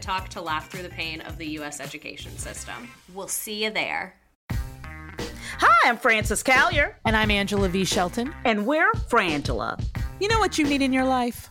Talk to laugh through the pain of the U.S. education system. We'll see you there. Hi, I'm Frances Callier. And I'm Angela V. Shelton. And we're Frangela. You know what you need in your life?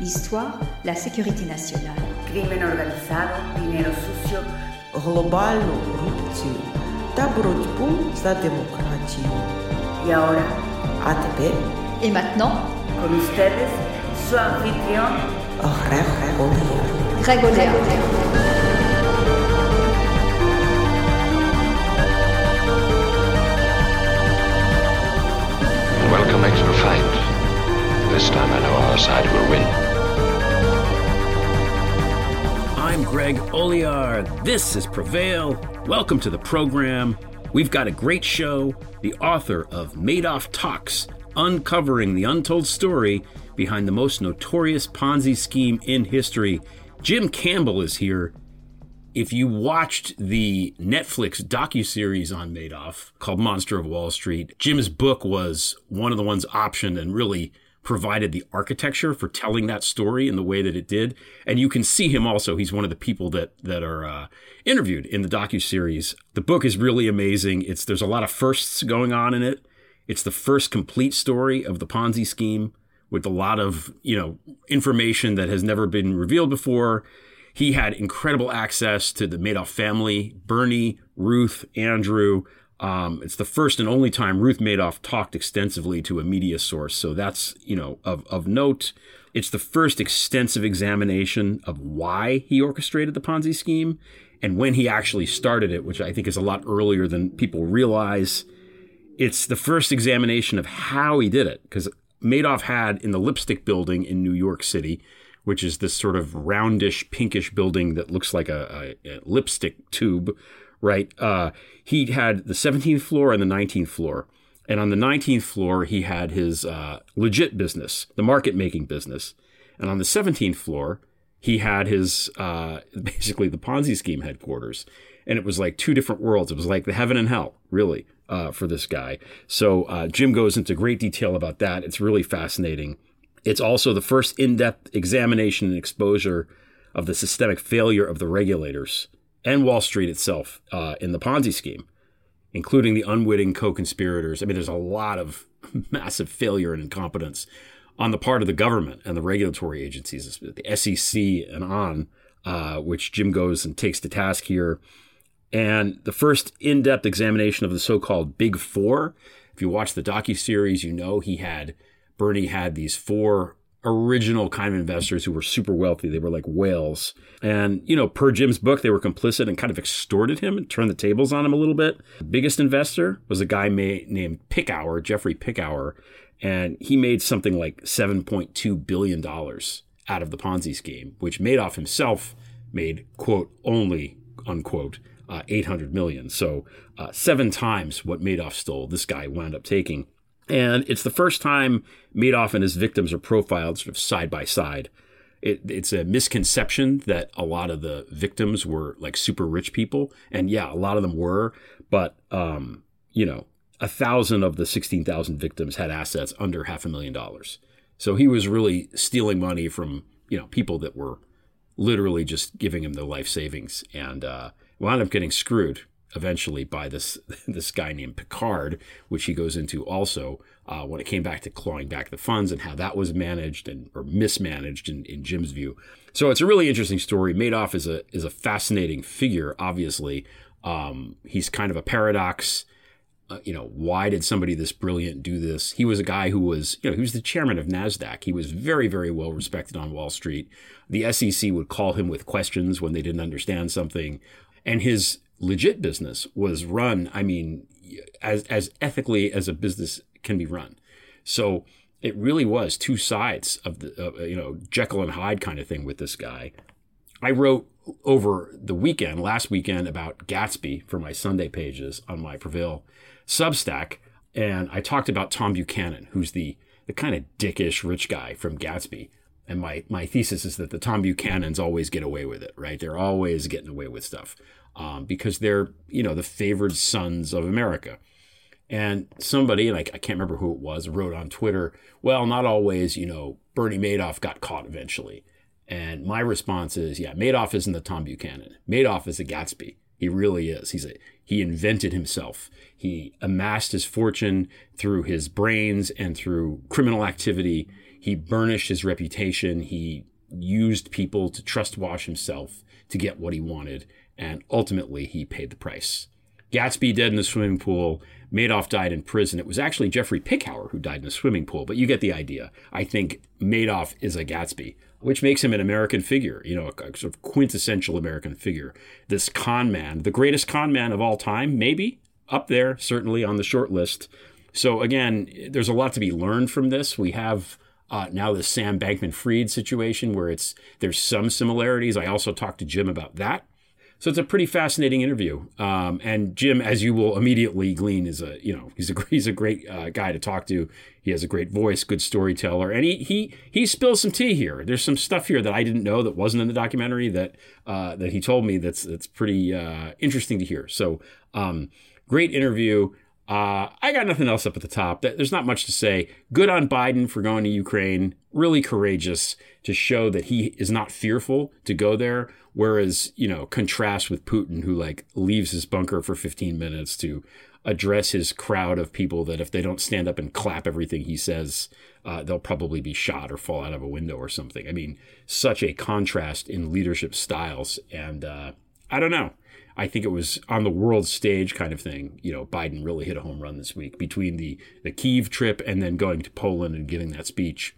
L'histoire, la sécurité nationale. Crimen organizado, dinero sucio. Глобальну корупцію та боротьбу за демократію. Y ahora, А тепер Et maintenant, con ustedes, su anfitrión, Грег Олег. Greg Auder. Welcome extra fight. This time I know our side will win. Greg Olear. This is Prevail. Welcome to the program. We've got a great show. The author of Madoff Talks, uncovering the untold story behind the most notorious Ponzi scheme in history. Jim Campbell is here. If you watched the Netflix docuseries on Madoff called Monster of Wall Street, Jim's book was one of the ones optioned and really provided the architecture for telling that story in the way that it did. And you can see him also. He's one of the people that that are uh, interviewed in the docu series. The book is really amazing. It's there's a lot of firsts going on in it. It's the first complete story of the Ponzi scheme with a lot of you know information that has never been revealed before. He had incredible access to the Madoff family, Bernie, Ruth, Andrew. Um, it's the first and only time Ruth Madoff talked extensively to a media source, so that's you know of of note. It's the first extensive examination of why he orchestrated the Ponzi scheme and when he actually started it, which I think is a lot earlier than people realize. It's the first examination of how he did it, because Madoff had in the Lipstick Building in New York City, which is this sort of roundish, pinkish building that looks like a, a, a lipstick tube, right? Uh, he had the 17th floor and the 19th floor. And on the 19th floor, he had his uh, legit business, the market making business. And on the 17th floor, he had his uh, basically the Ponzi scheme headquarters. And it was like two different worlds. It was like the heaven and hell, really, uh, for this guy. So uh, Jim goes into great detail about that. It's really fascinating. It's also the first in depth examination and exposure of the systemic failure of the regulators and Wall Street itself uh, in the Ponzi scheme, including the unwitting co conspirators. I mean, there's a lot of massive failure and incompetence on the part of the government and the regulatory agencies, the SEC and on, uh, which Jim goes and takes to task here. And the first in depth examination of the so called Big Four. If you watch the docu series, you know he had Bernie had these four original kind of investors who were super wealthy. They were like whales. And, you know, per Jim's book, they were complicit and kind of extorted him and turned the tables on him a little bit. The biggest investor was a guy may, named Picower, Jeffrey Picower, and he made something like $7.2 billion out of the Ponzi scheme, which Madoff himself made quote only unquote uh, 800 million. So uh, seven times what Madoff stole, this guy wound up taking. And it's the first time Madoff and his victims are profiled sort of side by side. It, it's a misconception that a lot of the victims were like super rich people. And yeah, a lot of them were. But, um, you know, a thousand of the 16,000 victims had assets under half a million dollars. So he was really stealing money from, you know, people that were literally just giving him their life savings and uh, wound up getting screwed eventually by this this guy named Picard, which he goes into also uh, when it came back to clawing back the funds and how that was managed and or mismanaged in, in Jim's view. So it's a really interesting story. Madoff is a is a fascinating figure. Obviously, um, he's kind of a paradox. Uh, you know, why did somebody this brilliant do this? He was a guy who was, you know, he was the chairman of NASDAQ. He was very, very well respected on Wall Street. The SEC would call him with questions when they didn't understand something. And his legit business was run, I mean, as, as ethically as a business can be run. So it really was two sides of the, uh, you know, Jekyll and Hyde kind of thing with this guy. I wrote over the weekend, last weekend, about Gatsby for my Sunday pages on my Prevail Substack. And I talked about Tom Buchanan, who's the, the kind of dickish rich guy from Gatsby. And my, my thesis is that the Tom Buchanans always get away with it, right? They're always getting away with stuff um, because they're, you know, the favored sons of America. And somebody, and I, I can't remember who it was, wrote on Twitter, well, not always, you know, Bernie Madoff got caught eventually. And my response is, yeah, Madoff isn't the Tom Buchanan. Madoff is a Gatsby. He really is. He's a he invented himself. He amassed his fortune through his brains and through criminal activity. He burnished his reputation. He used people to trust wash himself to get what he wanted, and ultimately he paid the price. Gatsby dead in the swimming pool. Madoff died in prison. It was actually Jeffrey Picower who died in the swimming pool, but you get the idea. I think Madoff is a Gatsby, which makes him an American figure, you know, a, sort of quintessential American figure. This con man, the greatest con man of all time, maybe up there, certainly on the short list. So again, there's a lot to be learned from this. We have uh, now the Sam Bankman-Fried situation where it's there's some similarities. I also talked to Jim about that. So it's a pretty fascinating interview. Um, and Jim, as you will immediately glean, is a you know he's a he's a great uh, guy to talk to. He has a great voice, good storyteller, and he he he spills some tea here. There's some stuff here that I didn't know that wasn't in the documentary that uh, that he told me that's that's pretty uh, interesting to hear. So um, great interview. Uh, I got nothing else up at the top. There's not much to say. Good on Biden for going to Ukraine. Really courageous to show that he is not fearful to go there. Whereas, you know, contrast with Putin, who like leaves his bunker for 15 minutes to address his crowd of people that if they don't stand up and clap everything he says, uh, they'll probably be shot or fall out of a window or something. I mean, such a contrast in leadership styles. And uh, I don't know. I think it was on the world stage kind of thing. You know, Biden really hit a home run this week between the the Kiev trip and then going to Poland and giving that speech.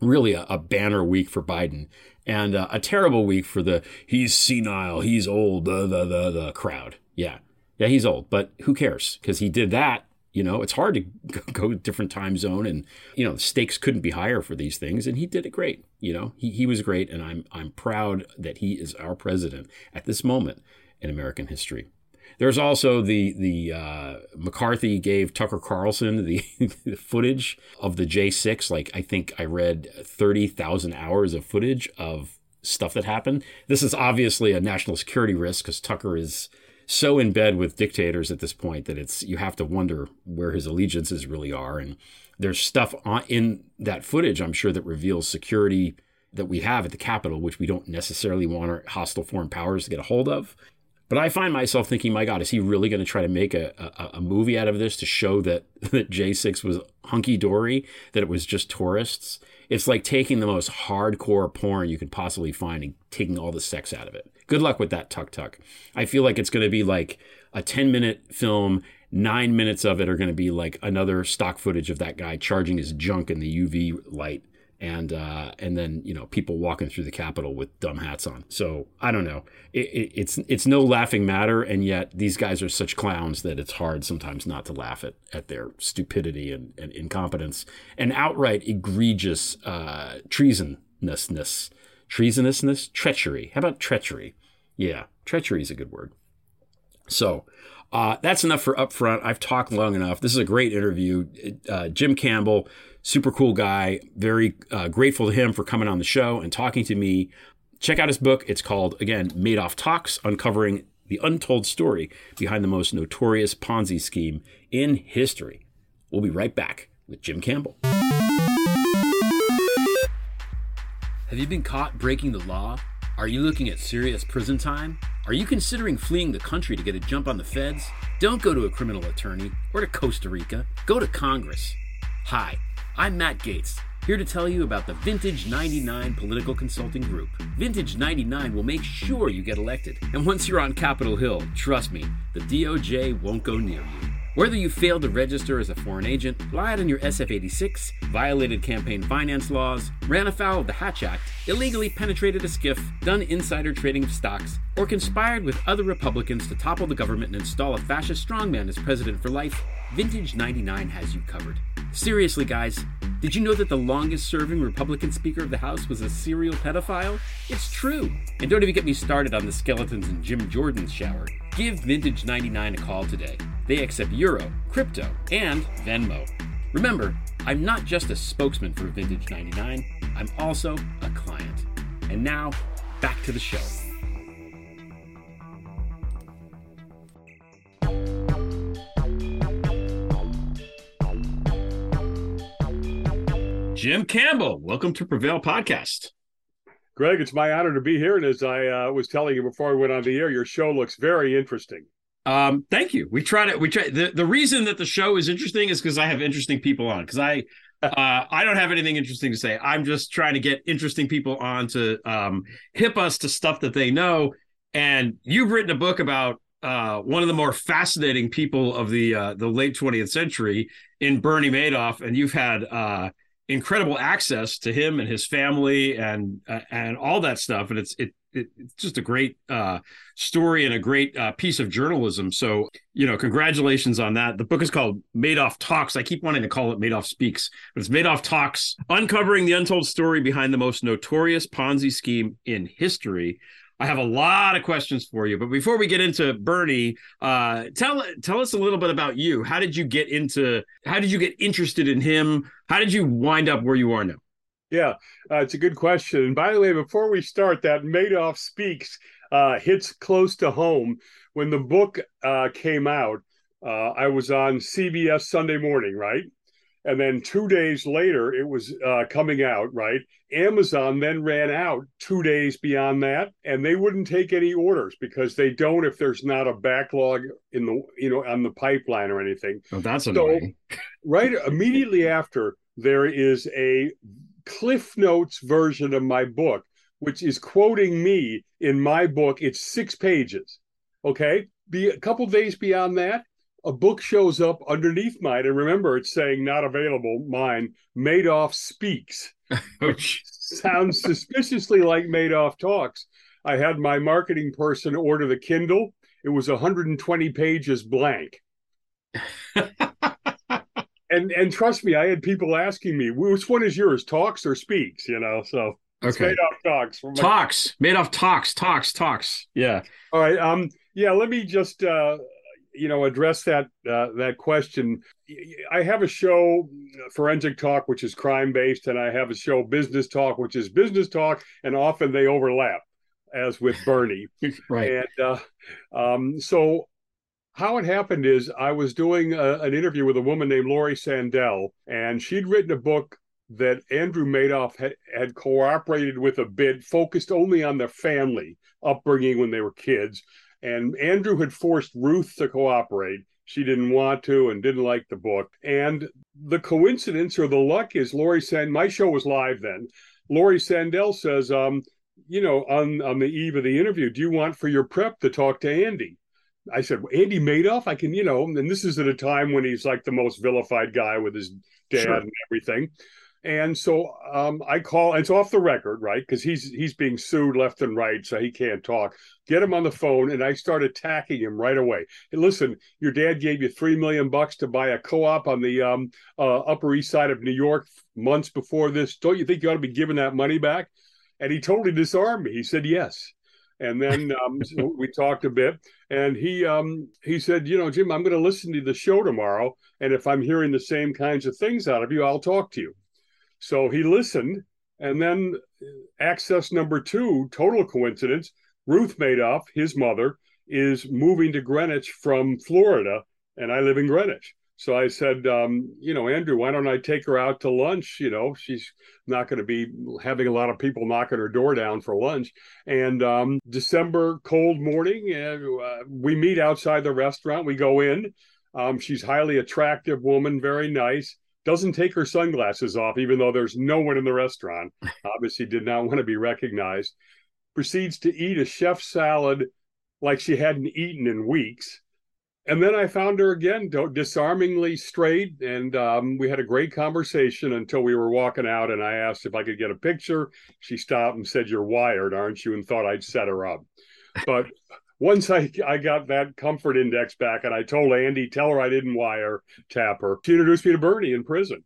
Really a, a banner week for Biden and uh, a terrible week for the he's senile, he's old, the the the, the crowd. Yeah, yeah, he's old, but who cares? Because he did that. You know, it's hard to go different time zone, and you know the stakes couldn't be higher for these things, and he did it great. You know, he he was great, and I'm I'm proud that he is our president at this moment in American history. There's also the the uh, McCarthy gave Tucker Carlson the, the, footage of the J6. Like I think I read thirty thousand hours of footage of stuff that happened. This is obviously a national security risk because Tucker is so in bed with dictators at this point that it's you have to wonder where his allegiances really are. And there's stuff on, in that footage I'm sure that reveals security that we have at the Capitol, which we don't necessarily want our hostile foreign powers to get a hold of. But I find myself thinking, my God, is he really going to try to make a, a, a, movie out of this to show that, that J6 was hunky dory, that it was just tourists? It's like taking the most hardcore porn you could possibly find and taking all the sex out of it. Good luck with that, Tuck Tuck. I feel like it's going to be like a 10 minute film. Nine minutes of it are going to be like another stock footage of that guy charging his junk in the UV light and uh, and then you know people walking through the Capitol with dumb hats on. So I don't know. It, it, it's it's no laughing matter, and yet these guys are such clowns that it's hard sometimes not to laugh at at their stupidity and, and incompetence and outright egregious uh, treasonous treasonousness, treachery. How about treachery? Yeah, treachery is a good word. So uh, that's enough for upfront. I've talked long enough. This is a great interview. Uh, Jim Campbell, super cool guy. Very uh, grateful to him for coming on the show and talking to me. Check out his book. It's called, again, Madoff Talks Uncovering the Untold Story Behind the Most Notorious Ponzi Scheme in History. We'll be right back with Jim Campbell. Have you been caught breaking the law? Are you looking at serious prison time? Are you considering fleeing the country to get a jump on the feds? Don't go to a criminal attorney or to Costa Rica. Go to Congress. Hi, I'm Matt Gaetz, here to tell you about the Vintage 99 Political Consulting Group. Vintage 99 will make sure you get elected. And once you're on Capitol Hill, trust me, the DOJ won't go near you. Whether you failed to register as a foreign agent, lied on your SF 86, violated campaign finance laws, ran afoul of the Hatch Act, illegally penetrated a SCIF, done insider trading of stocks, or conspired with other Republicans to topple the government and install a fascist strongman as president for life, Vintage 99 has you covered. Seriously, guys, did you know that the longest serving Republican Speaker of the House was a serial pedophile? It's true. And don't even get me started on the skeletons in Jim Jordan's shower. Give Vintage 99 a call today. They accept Euro, crypto, and Venmo. Remember, I'm not just a spokesman for Vintage 99, I'm also a client. And now, back to the show. Jim Campbell, welcome to Prevail Podcast. Greg, it's my honor to be here. And as I uh, was telling you before we went on the air, your show looks very interesting. Um, thank you. We try to we try the, the reason that the show is interesting is because I have interesting people on. Because I uh, I don't have anything interesting to say. I'm just trying to get interesting people on to um, hip us to stuff that they know. And you've written a book about uh, one of the more fascinating people of the uh, the late 20th century in Bernie Madoff, and you've had uh, incredible access to him and his family and uh, and all that stuff. And it's it, it it's just a great uh, story and a great uh, piece of journalism. So you know congratulations on that. The book is called Madoff Talks. I keep wanting to call it Madoff Speaks but it's Madoff Talks uncovering the untold story behind the most notorious Ponzi scheme in history I have a lot of questions for you, but before we get into Bernie, uh, tell tell us a little bit about you. How did you get into? How did you get interested in him? How did you wind up where you are now? Yeah, uh, it's a good question. And by the way, before we start, that Madoff speaks uh, hits close to home. When the book uh, came out, uh, I was on CBS Sunday Morning, right? And then two days later, it was uh, coming out, right? Amazon then ran out two days beyond that, and they wouldn't take any orders because they don't if there's not a backlog in the, you know, on the pipeline or anything. Oh, that's annoying. So, right immediately after, there is a Cliff Notes version of my book, which is quoting me in my book. It's six pages. Okay. Be a couple days beyond that, a book shows up underneath mine, and remember, it's saying not available. Mine, Madoff Speaks, which sounds suspiciously like Madoff Talks. I had my marketing person order the Kindle. It was 120 pages blank. and and trust me, I had people asking me, which one is yours, Talks or Speaks? You know, so it's okay. Madoff Talks. My- talks, Madoff Talks, Talks, Talks. Yeah. All right. Um. Yeah. Let me just uh, you know address that uh, that question. I have a show forensic talk which is crime based and i have a show business talk which is business talk and often they overlap as with bernie. Right. And uh, um, so how it happened is i was doing a, an interview with a woman named laurie sandell and she'd written a book that andrew madoff had, had cooperated with a bit focused only on their family upbringing when they were kids and Andrew had forced Ruth to cooperate. She didn't want to and didn't like the book. And the coincidence or the luck is Laurie Sand. My show was live then. Laurie Sandell says, um, you know, on on the eve of the interview, do you want for your prep to talk to Andy? I said, Andy Madoff, I can, you know, and this is at a time when he's like the most vilified guy with his dad sure. and everything. And so um, I call, it's off the record, right? Because he's he's being sued left and right, so he can't talk. Get him on the phone, and I start attacking him right away. And listen, your dad gave you three million bucks to buy a co-op on the um, uh, Upper East Side of New York months before this. Don't you think you ought to be giving that money back? And he totally disarmed me. He said yes. And then um, so we talked a bit, and he um, he said, you know, Jim, I'm going to listen to the show tomorrow, and if I'm hearing the same kinds of things out of you, I'll talk to you. So he listened, and then access number two, total coincidence. Ruth Madoff, his mother, is moving to Greenwich from Florida, and I live in Greenwich. So I said, um, you know, Andrew, why don't I take her out to lunch? You know, she's not going to be having a lot of people knocking her door down for lunch. And um, December cold morning, uh, we meet outside the restaurant. We go in. Um, she's highly attractive woman, very nice. Doesn't take her sunglasses off, even though there's no one in the restaurant. Obviously, did not want to be recognized. Proceeds to eat a chef salad like she hadn't eaten in weeks and then I found her again, disarmingly straight, and um, we had a great conversation until we were walking out. And I asked if I could get a picture. She stopped and said, "You're wired, aren't you?" and thought I'd set her up. But once I I got that comfort index back, and I told Andy, "Tell her I didn't wire tap her." She introduced me to Bernie in prison,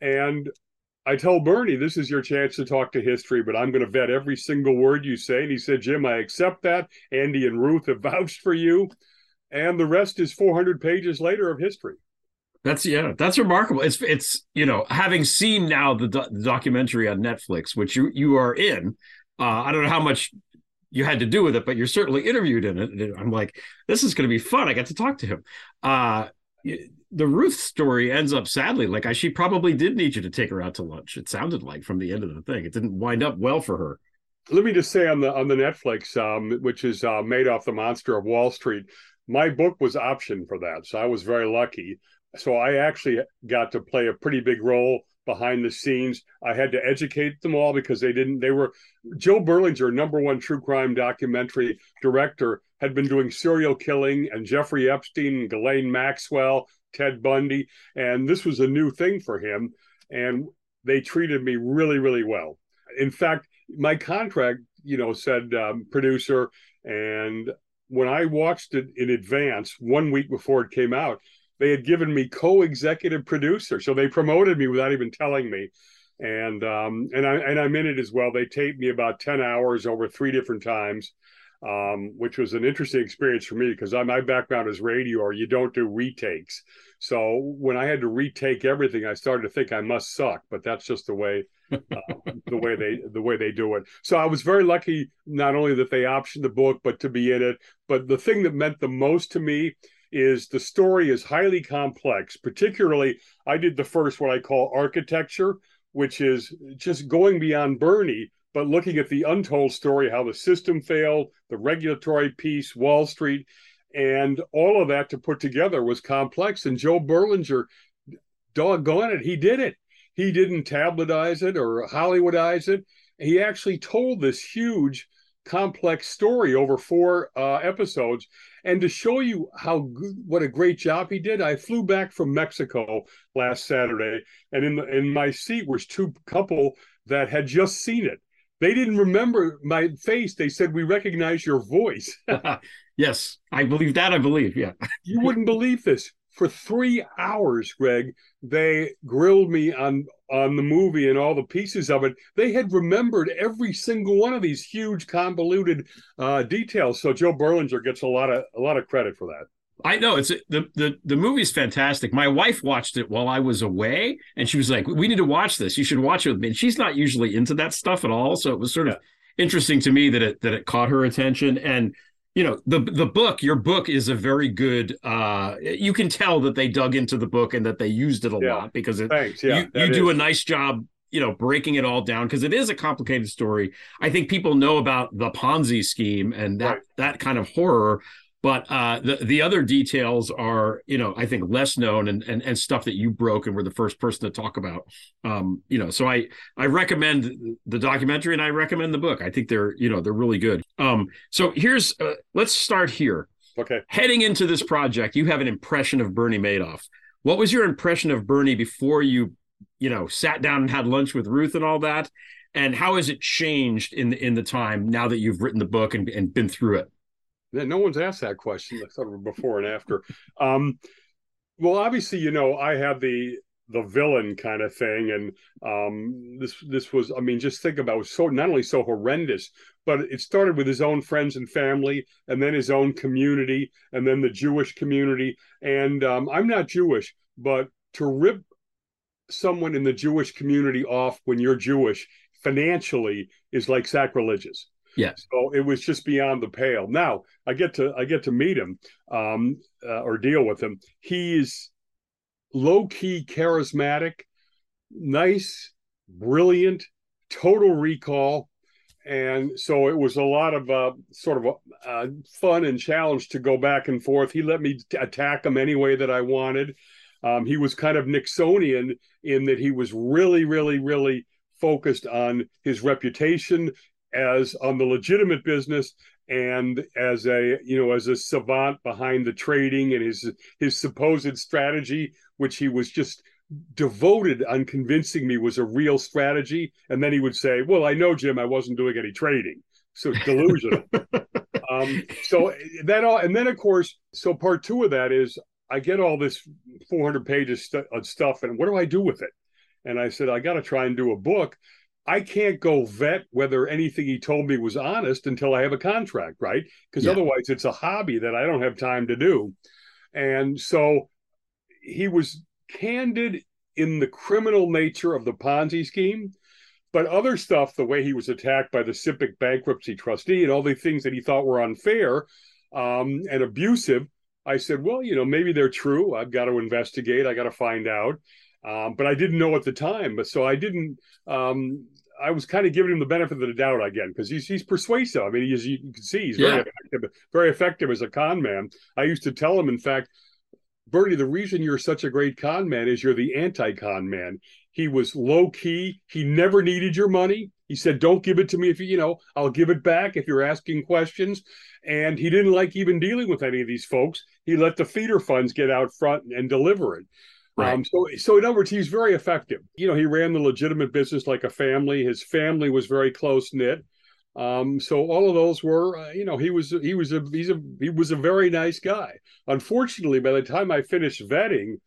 and I told Bernie, "This is your chance to talk to history, but I'm going to vet every single word you say." And he said, "Jim, I accept that. Andy and Ruth have vouched for you." and the rest is 400 pages later of history. That's yeah, that's remarkable. It's it's you know having seen now the, do- the documentary on Netflix, which you you are in. Uh, I don't know how much you had to do with it, but you're certainly interviewed in it. And I'm like, this is going to be fun. I got to talk to him. Uh, the Ruth story ends up sadly like I, she probably did need you to take her out to lunch. It sounded like from the end of the thing, it didn't wind up well for her. Let me just say on the on the Netflix, um, which is uh, Madoff the monster of Wall Street my book was optioned for that. So I was very lucky. So I actually got to play a pretty big role behind the scenes. I had to educate them all because they didn't, they were, Joe Berlinger, number one true crime documentary director, had been doing serial killing and Jeffrey Epstein and Ghislaine Maxwell, Ted Bundy. And this was a new thing for him. And they treated me really, really well. In fact, my contract, you know, said um, producer, and when I watched it in advance, one week before it came out, they had given me co-executive producer, so they promoted me without even telling me. And um, and I and I'm in it as well. They taped me about ten hours over three different times, um, which was an interesting experience for me because my background is radio, or you don't do retakes. So when I had to retake everything, I started to think I must suck. But that's just the way uh, the way they the way they do it. So I was very lucky not only that they optioned the book, but to be in it. But the thing that meant the most to me is the story is highly complex. Particularly, I did the first what I call architecture, which is just going beyond Bernie, but looking at the untold story, how the system failed, the regulatory piece, Wall Street, and all of that to put together was complex. And Joe Berlinger, doggone it, he did it he didn't tabletize it or Hollywoodize it. He actually told this huge, complex story over four uh, episodes. And to show you how good, what a great job he did, I flew back from Mexico last Saturday, and in the, in my seat was two couple that had just seen it. They didn't remember my face. They said, "We recognize your voice." yes, I believe that. I believe, yeah. you wouldn't believe this for three hours, Greg, they grilled me on on the movie and all the pieces of it. They had remembered every single one of these huge, convoluted uh, details. So Joe Berlinger gets a lot of a lot of credit for that. I know it's the the the movie's fantastic. My wife watched it while I was away, and she was like, "We need to watch this. You should watch it with me." And she's not usually into that stuff at all, so it was sort yeah. of interesting to me that it that it caught her attention. And you know the the book your book is a very good uh you can tell that they dug into the book and that they used it a yeah. lot because it Thanks. Yeah, you, you do a nice job you know breaking it all down because it is a complicated story i think people know about the ponzi scheme and that right. that kind of horror but uh, the the other details are, you know, I think less known and, and and stuff that you broke and were the first person to talk about. Um, you know, so I I recommend the documentary and I recommend the book. I think they're you know they're really good. Um, so here's uh, let's start here. Okay. Heading into this project, you have an impression of Bernie Madoff. What was your impression of Bernie before you you know sat down and had lunch with Ruth and all that? And how has it changed in the, in the time now that you've written the book and, and been through it? No one's asked that question. I thought before and after. Um, well, obviously, you know, I have the the villain kind of thing. And um, this this was, I mean, just think about it was so not only so horrendous, but it started with his own friends and family, and then his own community, and then the Jewish community. And um, I'm not Jewish, but to rip someone in the Jewish community off when you're Jewish financially is like sacrilegious. Yeah. So it was just beyond the pale. Now I get to I get to meet him um, uh, or deal with him. He's low key charismatic, nice, brilliant, total recall. And so it was a lot of uh, sort of uh, fun and challenge to go back and forth. He let me t- attack him any way that I wanted. Um, he was kind of Nixonian in that he was really, really, really focused on his reputation as on the legitimate business and as a you know as a savant behind the trading and his his supposed strategy which he was just devoted on convincing me was a real strategy. And then he would say well i know jim i wasn't doing any trading. So delusional. Um, so that all and then of course so part two of that is i get all this 400 pages st- of stuff and what do i do with it? And i said i got to try and do a book I can't go vet whether anything he told me was honest until I have a contract, right? Because yeah. otherwise it's a hobby that I don't have time to do. And so he was candid in the criminal nature of the Ponzi scheme, but other stuff, the way he was attacked by the SIPC bankruptcy trustee and all the things that he thought were unfair um, and abusive, I said, well, you know, maybe they're true. I've got to investigate. I got to find out. Um, but I didn't know at the time. But so I didn't um, I was kind of giving him the benefit of the doubt again because he's he's persuasive. I mean, he's, you can see he's very yeah. effective, very effective as a con man. I used to tell him, in fact, Bernie, the reason you're such a great con man is you're the anti-con man. He was low key. He never needed your money. He said, "Don't give it to me if you, you know, I'll give it back if you're asking questions." And he didn't like even dealing with any of these folks. He let the feeder funds get out front and deliver it. Right. Um, so, so in other words, he's very effective. You know, he ran the legitimate business like a family. His family was very close knit. Um, so all of those were, uh, you know, he was he was a he's a he was a very nice guy. Unfortunately, by the time I finished vetting,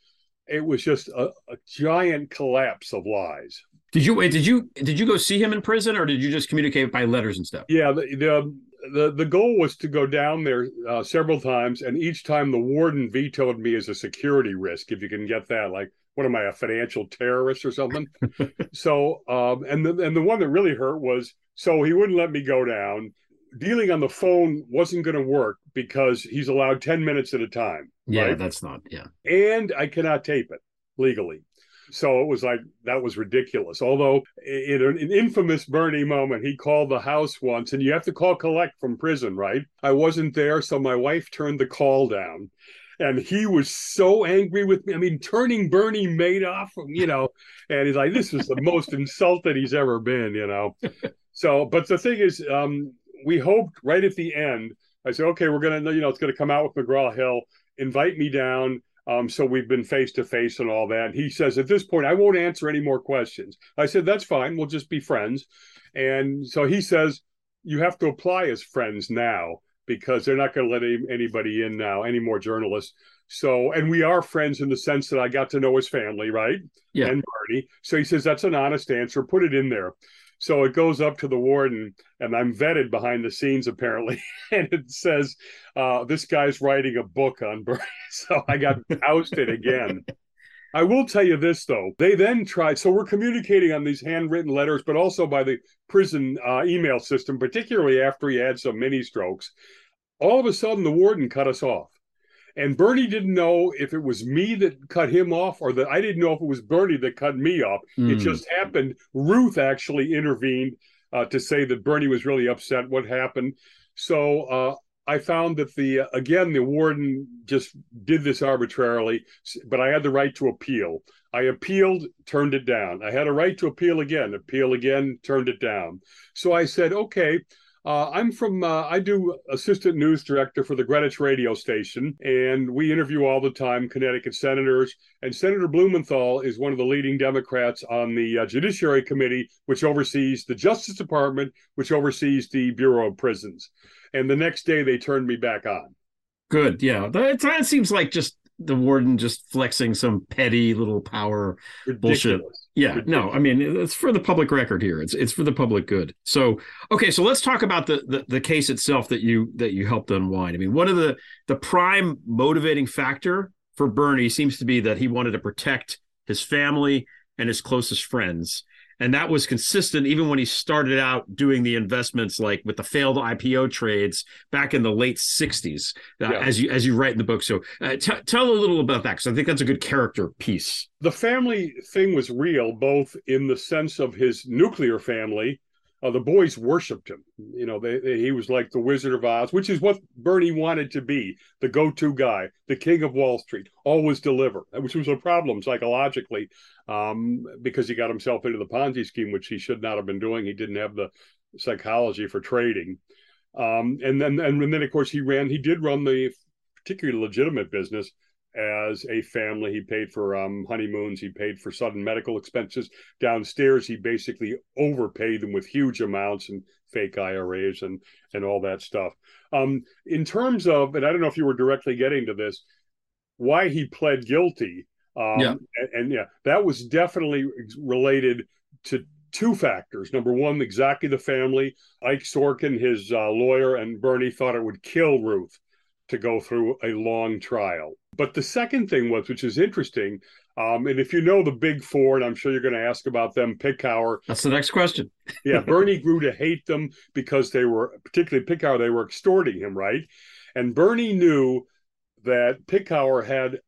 it was just a, a giant collapse of lies. Did you did you did you go see him in prison, or did you just communicate by letters and stuff? Yeah, the, the the the goal was to go down there uh, several times, and each time the warden vetoed me as a security risk. If you can get that, like, what am I, a financial terrorist or something? so, um, and the and the one that really hurt was so he wouldn't let me go down. Dealing on the phone wasn't going to work because he's allowed ten minutes at a time. Yeah, right? that's not yeah. And I cannot tape it legally. So it was like that was ridiculous. Although in an infamous Bernie moment, he called the house once, and you have to call collect from prison, right? I wasn't there, so my wife turned the call down. And he was so angry with me. I mean, turning Bernie Madoff, you know, and he's like, this is the most insulted he's ever been, you know. So, but the thing is, um, we hoped right at the end, I said, okay, we're going to, you know, it's going to come out with McGraw Hill, invite me down um, so we've been face to face and all that. He says, at this point, I won't answer any more questions. I said, that's fine. We'll just be friends. And so he says, you have to apply as friends now because they're not going to let any, anybody in now, any more journalists. So, and we are friends in the sense that I got to know his family, right? Yeah. And Bernie. So he says, that's an honest answer. Put it in there. So it goes up to the warden, and I'm vetted behind the scenes apparently, and it says, uh, "This guy's writing a book on Bernie." So I got ousted again. I will tell you this though. They then tried. So we're communicating on these handwritten letters, but also by the prison uh, email system, particularly after he had some mini strokes. All of a sudden, the warden cut us off. And Bernie didn't know if it was me that cut him off or that I didn't know if it was Bernie that cut me off. Mm. It hmm. just happened. Ruth actually intervened uh, to say that Bernie was really upset what happened. So uh, I found that the, uh, again, the warden just did this arbitrarily, but I had the right to appeal. I appealed, turned it down. I had a right to appeal again, appeal again, turned it down. So I said, okay, uh, I'm from, uh, I do assistant news director for the Greenwich radio station, and we interview all the time Connecticut senators. And Senator Blumenthal is one of the leading Democrats on the uh, Judiciary Committee, which oversees the Justice Department, which oversees the Bureau of Prisons. And the next day they turned me back on. Good. Yeah. That, that seems like just the warden just flexing some petty little power Ridiculous. bullshit. Yeah, no, I mean it's for the public record here. It's it's for the public good. So okay, so let's talk about the, the the case itself that you that you helped unwind. I mean, one of the the prime motivating factor for Bernie seems to be that he wanted to protect his family and his closest friends and that was consistent even when he started out doing the investments like with the failed IPO trades back in the late 60s uh, yeah. as you as you write in the book so uh, t- tell a little about that cuz I think that's a good character piece the family thing was real both in the sense of his nuclear family uh, the boys worshipped him. You know, they, they, he was like the Wizard of Oz, which is what Bernie wanted to be the go to guy, the king of Wall Street, always deliver, which was a problem psychologically um, because he got himself into the Ponzi scheme, which he should not have been doing. He didn't have the psychology for trading. Um, and then, and then, of course, he ran, he did run the particularly legitimate business as a family. He paid for um, honeymoons. He paid for sudden medical expenses downstairs. He basically overpaid them with huge amounts and fake IRAs and and all that stuff. Um, in terms of, and I don't know if you were directly getting to this, why he pled guilty. Um, yeah. And, and yeah, that was definitely related to two factors. Number one, exactly the family. Ike Sorkin, his uh, lawyer, and Bernie thought it would kill Ruth to go through a long trial. But the second thing was, which is interesting, um, and if you know the big four, and I'm sure you're going to ask about them, Picower. That's the next question. yeah, Bernie grew to hate them because they were, particularly Picower, they were extorting him, right? And Bernie knew that Picower had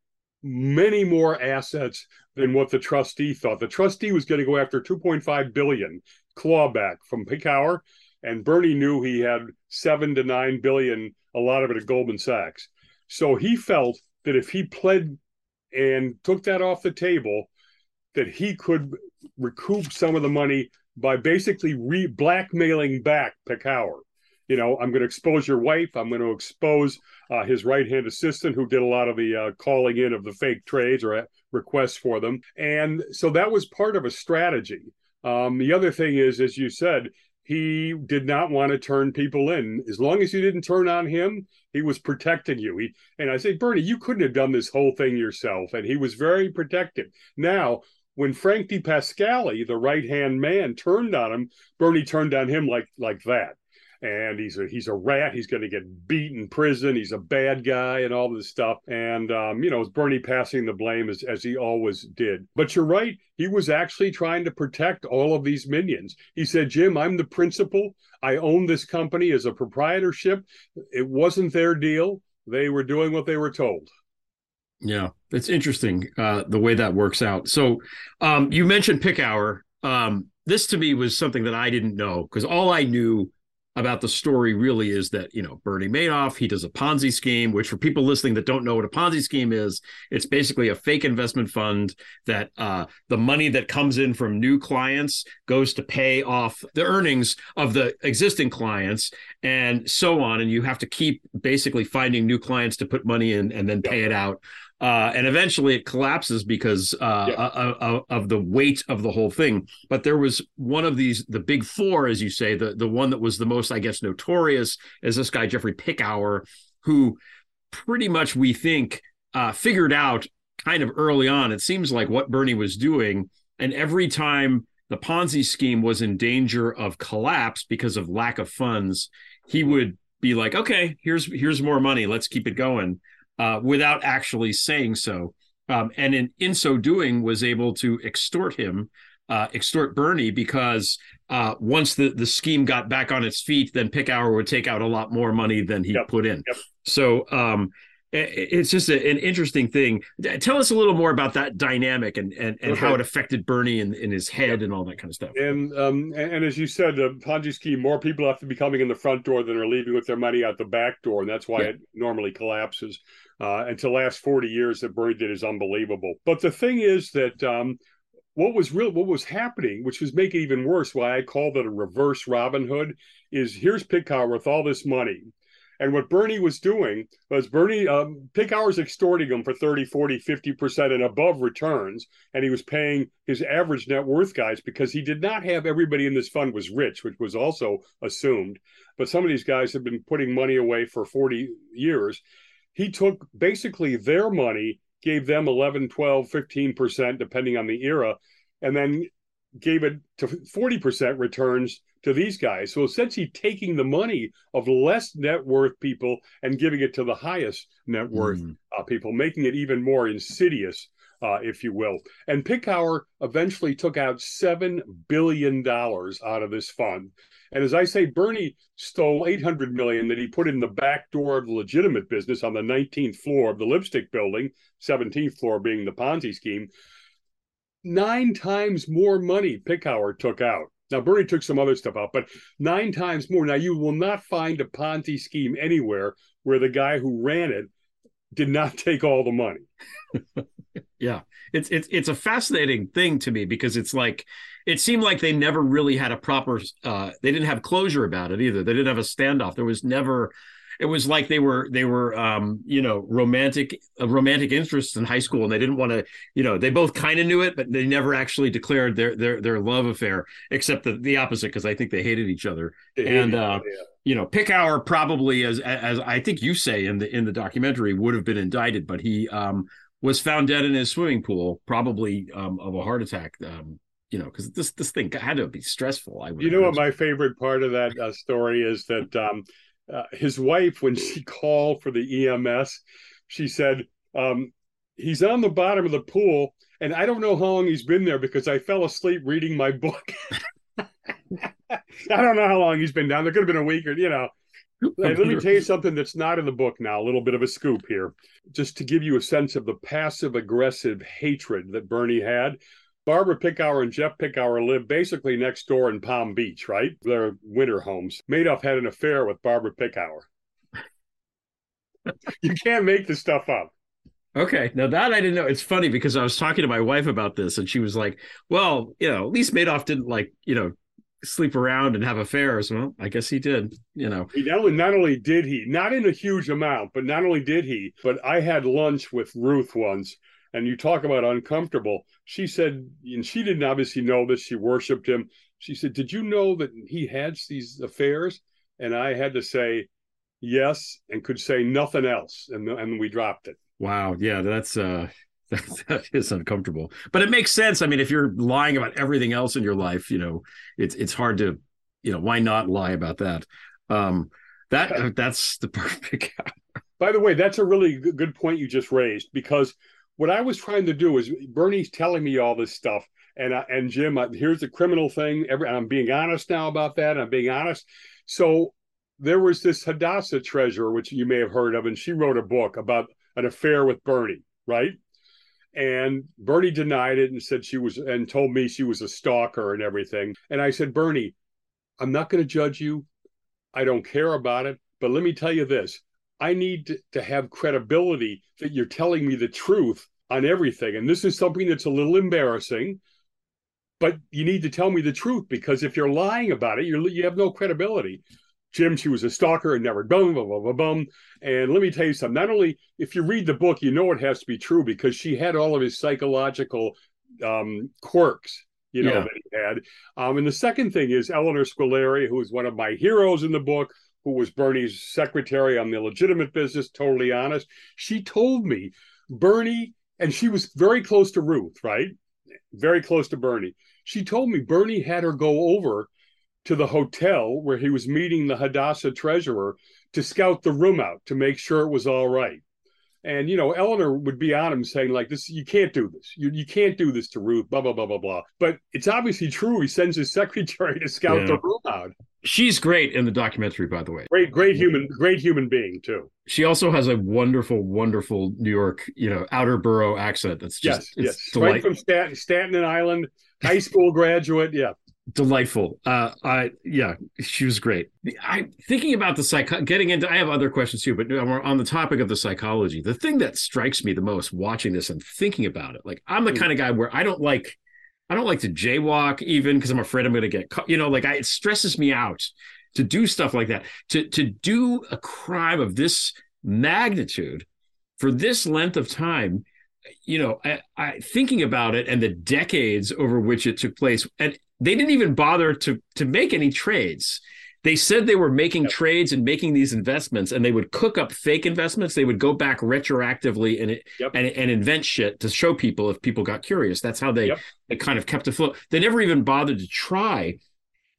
many more assets than what the trustee thought. The trustee was going to go after 2.5 billion clawback from Picower, and Bernie knew he had seven to nine billion, a lot of it at Goldman Sachs. So he felt that if he pled and took that off the table, that he could recoup some of the money by basically re blackmailing back Picower. You know, I'm going to expose your wife. I'm going to expose uh, his right hand assistant who did a lot of the uh, calling in of the fake trades or uh, requests for them. And so that was part of a strategy. Um, the other thing is, as you said, he did not want to turn people in. As long as you didn't turn on him, he was protecting you. He and I say, Bernie, you couldn't have done this whole thing yourself. And he was very protective. Now, when Frank DiPascali, the right hand man, turned on him, Bernie turned on him like like that and he's a he's a rat. He's going to get beat in prison. He's a bad guy and all this stuff. And um, you know, Bernie passing the blame as as he always did. But you're right. He was actually trying to protect all of these minions. He said, "Jim, I'm the principal. I own this company as a proprietorship. It wasn't their deal. They were doing what they were told." Yeah, it's interesting uh, the way that works out. So, um, you mentioned Picower. Um, this to me was something that I didn't know because all I knew about the story really is that you know Bernie Madoff he does a Ponzi scheme, which for people listening that don't know what a Ponzi scheme is, it's basically a fake investment fund that uh, the money that comes in from new clients goes to pay off the earnings of the existing clients, and so on. And you have to keep basically finding new clients to put money in and then pay it out uh, and eventually it collapses because uh, yeah. of, uh, uh, of, the weight of the whole thing. But there was one of these, the big four, as you say, the the one that was the most, I guess, notorious is this guy Jeffrey Picower, who pretty much we think uh, figured out kind of early on. It seems like what Bernie was doing, and every time the Ponzi scheme was in danger of collapse because of lack of funds, he would be like, "Okay, here's here's more money. Let's keep it going." Uh, without actually saying so. Um, and in, in so doing, was able to extort him, uh, extort Bernie, because uh, once the, the scheme got back on its feet, then Picower would take out a lot more money than he yep. put in. Yep. So um, it's just a, an interesting thing. Tell us a little more about that dynamic and and, and okay. how it affected Bernie in, in his head and all that kind of stuff. And um and, and as you said, the Ponzi scheme, more people have to be coming in the front door than are leaving with their money out the back door, and that's why yeah. it normally collapses. Uh, and to last forty years that Bernie did is unbelievable. But the thing is that um, what was real, what was happening, which was making it even worse, why I called it a reverse Robin Hood, is here's Picower with all this money and what Bernie was doing was Bernie, um, Picower's extorting him for 30, 40, 50% and above returns. And he was paying his average net worth guys because he did not have everybody in this fund was rich, which was also assumed. But some of these guys have been putting money away for 40 years. he took basically their money, gave them 11, 12, 15%, depending on the era, and then gave it to 40% returns to these guys. So essentially taking the money of less net worth people and giving it to the highest net worth mm. uh, people, making it even more insidious, uh, if you will. And Picower eventually took out $7 billion out of this fund. And as I say, Bernie stole 800 million that he put in the back door of the legitimate business on the 19th floor of the lipstick building, 17th floor being the Ponzi scheme. Nine times more money Picower took out. Now, Bernie took some other stuff out, but nine times more. Now, you will not find a Ponzi scheme anywhere where the guy who ran it did not take all the money. yeah, it's it's it's a fascinating thing to me because it's like it seemed like they never really had a proper. Uh, they didn't have closure about it either. They didn't have a standoff. There was never it was like they were they were um, you know romantic uh, romantic interests in high school and they didn't want to you know they both kind of knew it but they never actually declared their their their love affair except the, the opposite because I think they hated each other and uh, yeah. you know Picower probably as as I think you say in the in the documentary would have been indicted but he um, was found dead in his swimming pool probably um, of a heart attack um, you know, because this this thing had to be stressful. I would. You know imagine. what my favorite part of that uh, story is that um, uh, his wife, when she called for the EMS, she said, um, He's on the bottom of the pool, and I don't know how long he's been there because I fell asleep reading my book. I don't know how long he's been down. There could have been a week or, you know. let me tell you something that's not in the book now, a little bit of a scoop here, just to give you a sense of the passive aggressive hatred that Bernie had. Barbara Picower and Jeff Picower lived basically next door in Palm Beach, right? Their winter homes. Madoff had an affair with Barbara Picower. you can't make this stuff up. Okay, now that I didn't know. It's funny because I was talking to my wife about this, and she was like, "Well, you know, at least Madoff didn't like, you know, sleep around and have affairs." Well, I guess he did. You know, he not only not only did he, not in a huge amount, but not only did he, but I had lunch with Ruth once, and you talk about uncomfortable. She said, and she didn't obviously know this. She worshipped him. She said, "Did you know that he had these affairs?" And I had to say, "Yes," and could say nothing else, and and we dropped it. Wow, yeah, that's uh, that is uncomfortable, but it makes sense. I mean, if you're lying about everything else in your life, you know, it's it's hard to, you know, why not lie about that? Um, that that's the perfect. By the way, that's a really good point you just raised because what I was trying to do is Bernie's telling me all this stuff, and I, and Jim, I, here's the criminal thing. Every, I'm being honest now about that. I'm being honest. So there was this Hadassah treasurer, which you may have heard of, and she wrote a book about an affair with Bernie, right? And Bernie denied it and said she was, and told me she was a stalker and everything. And I said, Bernie, I'm not going to judge you. I don't care about it. But let me tell you this I need to, have credibility that you're telling me the truth on everything. And this is something that's a little embarrassing, but you need to tell me the truth because if you're lying about it, you you have no credibility. Jim, she was a stalker and never bum, bum, bum, bum. And let me tell you something. Not only if you read the book, you know it has to be true because she had all of his psychological um, quirks, you know, yeah. that he had. Um, and the second thing is Eleanor Squillari, who is one of my heroes in the book, who was Bernie's secretary on the legitimate business, totally honest. She told me Bernie, and she was very close to Ruth, right? Very close to Bernie. She told me Bernie had her go over to the hotel where he was meeting the Hadassah treasurer to scout the room out to make sure it was all right. And you know, Eleanor would be on him saying like this, you can't do this. You you can't do this to Ruth, blah blah blah blah blah. But it's obviously true. He sends his secretary to scout yeah. the room out. She's great in the documentary, by the way. Great, great human, great human being too. She also has a wonderful, wonderful New York, you know, outer borough accent. That's just yes, yes. Right from Staten, Staten Island, high school graduate. Yeah, delightful. Uh, I yeah, she was great. I thinking about the psych, getting into. I have other questions too, but on the topic of the psychology, the thing that strikes me the most watching this and thinking about it, like I'm the mm. kind of guy where I don't like I don't like to jaywalk even because I'm afraid I'm going to get caught. You know, like I, it stresses me out to do stuff like that. To to do a crime of this magnitude for this length of time, you know, I, I thinking about it and the decades over which it took place, and they didn't even bother to to make any trades. They said they were making trades and making these investments, and they would cook up fake investments. They would go back retroactively and Yep. and, and invent shit to show people if people got curious. That's how they Yep. they kind of kept afloat. They never even bothered to try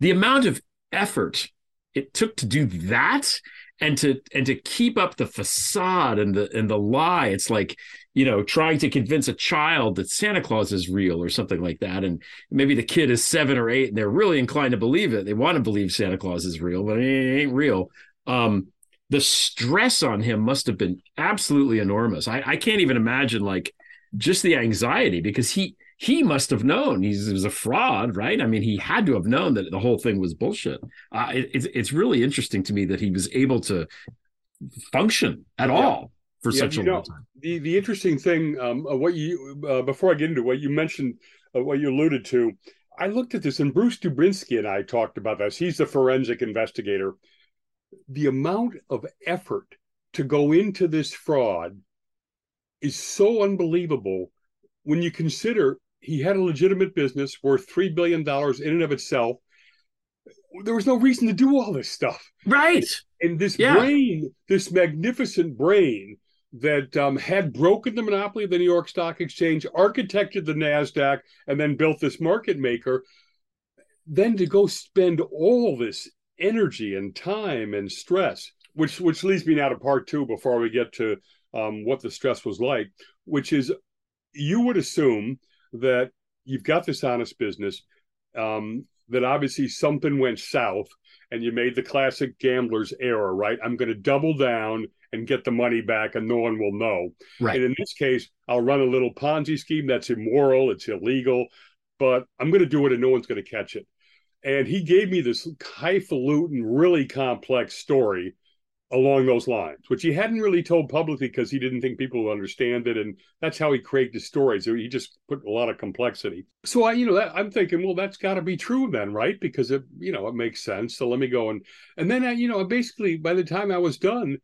the amount of effort it took to do that and to and to keep up the facade and the and the lie. It's like you know trying to convince a child that Santa Claus is real or something like that, and maybe the kid is seven or eight and they're really inclined to believe it. They want to believe Santa Claus is real, but it ain't real. Um, the stress on him must have been absolutely enormous. I, I can't even imagine like just the anxiety because he he must have known he's, he was a fraud, right? I mean, he had to have known that the whole thing was bullshit. Uh, it, it's it's really interesting to me that he was able to function at Yeah. all for Yeah, such a you long know, time. The the interesting thing, um, what you uh, before I get into what you mentioned, uh, what you alluded to, I looked at this, and Bruce Dubinsky and I talked about this. He's the forensic investigator. The amount of effort to go into this fraud is so unbelievable when you consider he had a legitimate business worth three billion dollars in and of itself. There was no reason to do all this stuff. Right. And this Yeah. brain, this magnificent brain that um, had broken the monopoly of the New York Stock Exchange, architected the NASDAQ, and then built this market maker, then to go spend all this energy and time and stress, which which leads me now to part two before we get to um, what the stress was like, which is you would assume that you've got this honest business, um, that obviously something went south and you made the classic gambler's error, right? I'm going to double down and get the money back and no one will know. Right. And in this case, I'll run a little Ponzi scheme that's immoral, it's illegal, but I'm going to do it and no one's going to catch it. And he gave me this highfalutin, really complex story along those lines, which he hadn't really told publicly because he didn't think people would understand it. And that's how he created the stories. He just put a lot of complexity. So I, you know, that, I'm thinking, well, that's got to be true then, right? Because it, you know, it makes sense. So let me go and, and then I, you know, basically by the time I was done,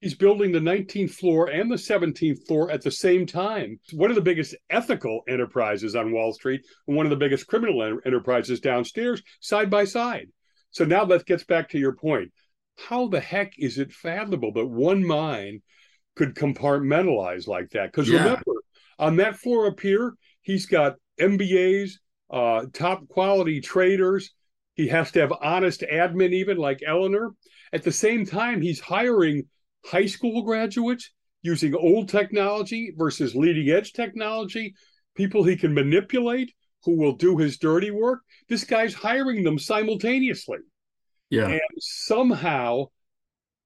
he's building the 19th floor and the 17th floor at the same time. One of the biggest ethical enterprises on Wall Street and one of the biggest criminal en- enterprises downstairs, side by side. So now that gets back to your point. How the heck is it fathomable that one mind could compartmentalize like that? Because Yeah. remember, on that floor up here, he's got MBAs, uh, top quality traders. He has to have honest admin, even like Eleanor. At the same time, he's hiring high school graduates using old technology versus leading edge technology, people he can manipulate who will do his dirty work. This guy's hiring them simultaneously Yeah. and somehow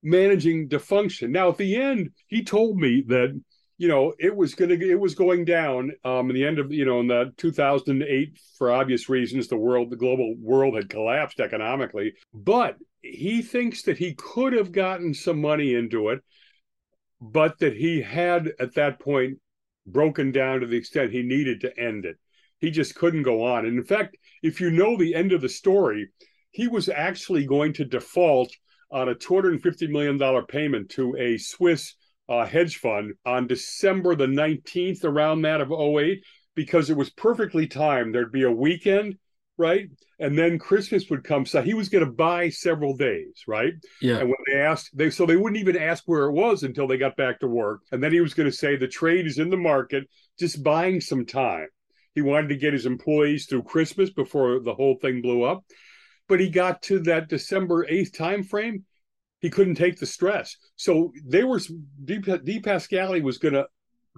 managing to function. Now, at the end, he told me that you know it was going to it was going down um in the end of you know in the 2008 for obvious reasons the world the global world had collapsed economically but he thinks that he could have gotten some money into it but that he had at that point broken down to the extent he needed to end it he just couldn't go on and in fact if you know the end of the story he was actually going to default on a $250 million payment to a Swiss uh, hedge fund on December the 19th, around that of 08, because it was perfectly timed. There'd be a weekend, right? And then Christmas would come. So he was going to buy several days, right? Yeah. And when they asked, they so they wouldn't even ask where it was until they got back to work. And then he was going to say the trade is in the market, just buying some time. He wanted to get his employees through Christmas before the whole thing blew up. But he got to that December 8th time frame, he couldn't take the stress. So they were D, DiPascali was going to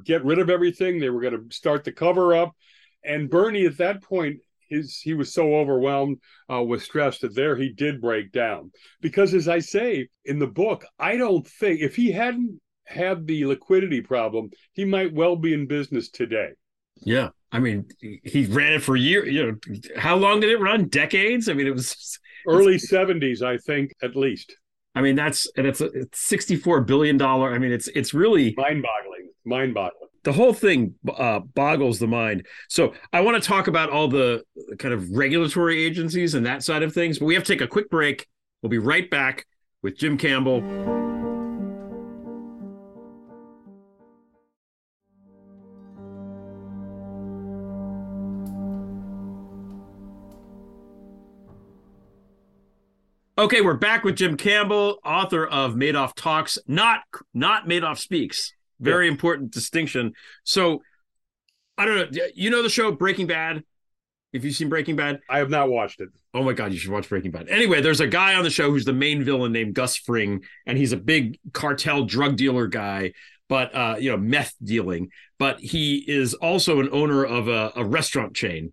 get rid of everything. They were going to start the cover up, and Bernie at that point his he was so overwhelmed uh, with stress that there he did break down. Because as I say in the book, I don't think if he hadn't had the liquidity problem, he might well be in business today. Yeah. I mean, he ran it for years. You know, how long did it run? Decades. I mean, it was early seventies, I think, at least. I mean, that's and it's a it's sixty-four billion dollar. I mean, it's it's really mind-boggling, mind-boggling. The whole thing uh, boggles the mind. So I want to talk about all the kind of regulatory agencies and that side of things, but we have to take a quick break. We'll be right back with Jim Campbell. Okay, we're back with Jim Campbell, author of Madoff Talks, not not Madoff Speaks. Very yeah. important distinction. So, I don't know. You know the show Breaking Bad? If you've seen Breaking Bad? I have not watched it. Oh my god, you should watch Breaking Bad. Anyway, there's a guy on the show who's the main villain named Gus Fring, and he's a big cartel drug dealer guy, but uh, you know, meth dealing. But he is also an owner of a, a restaurant chain,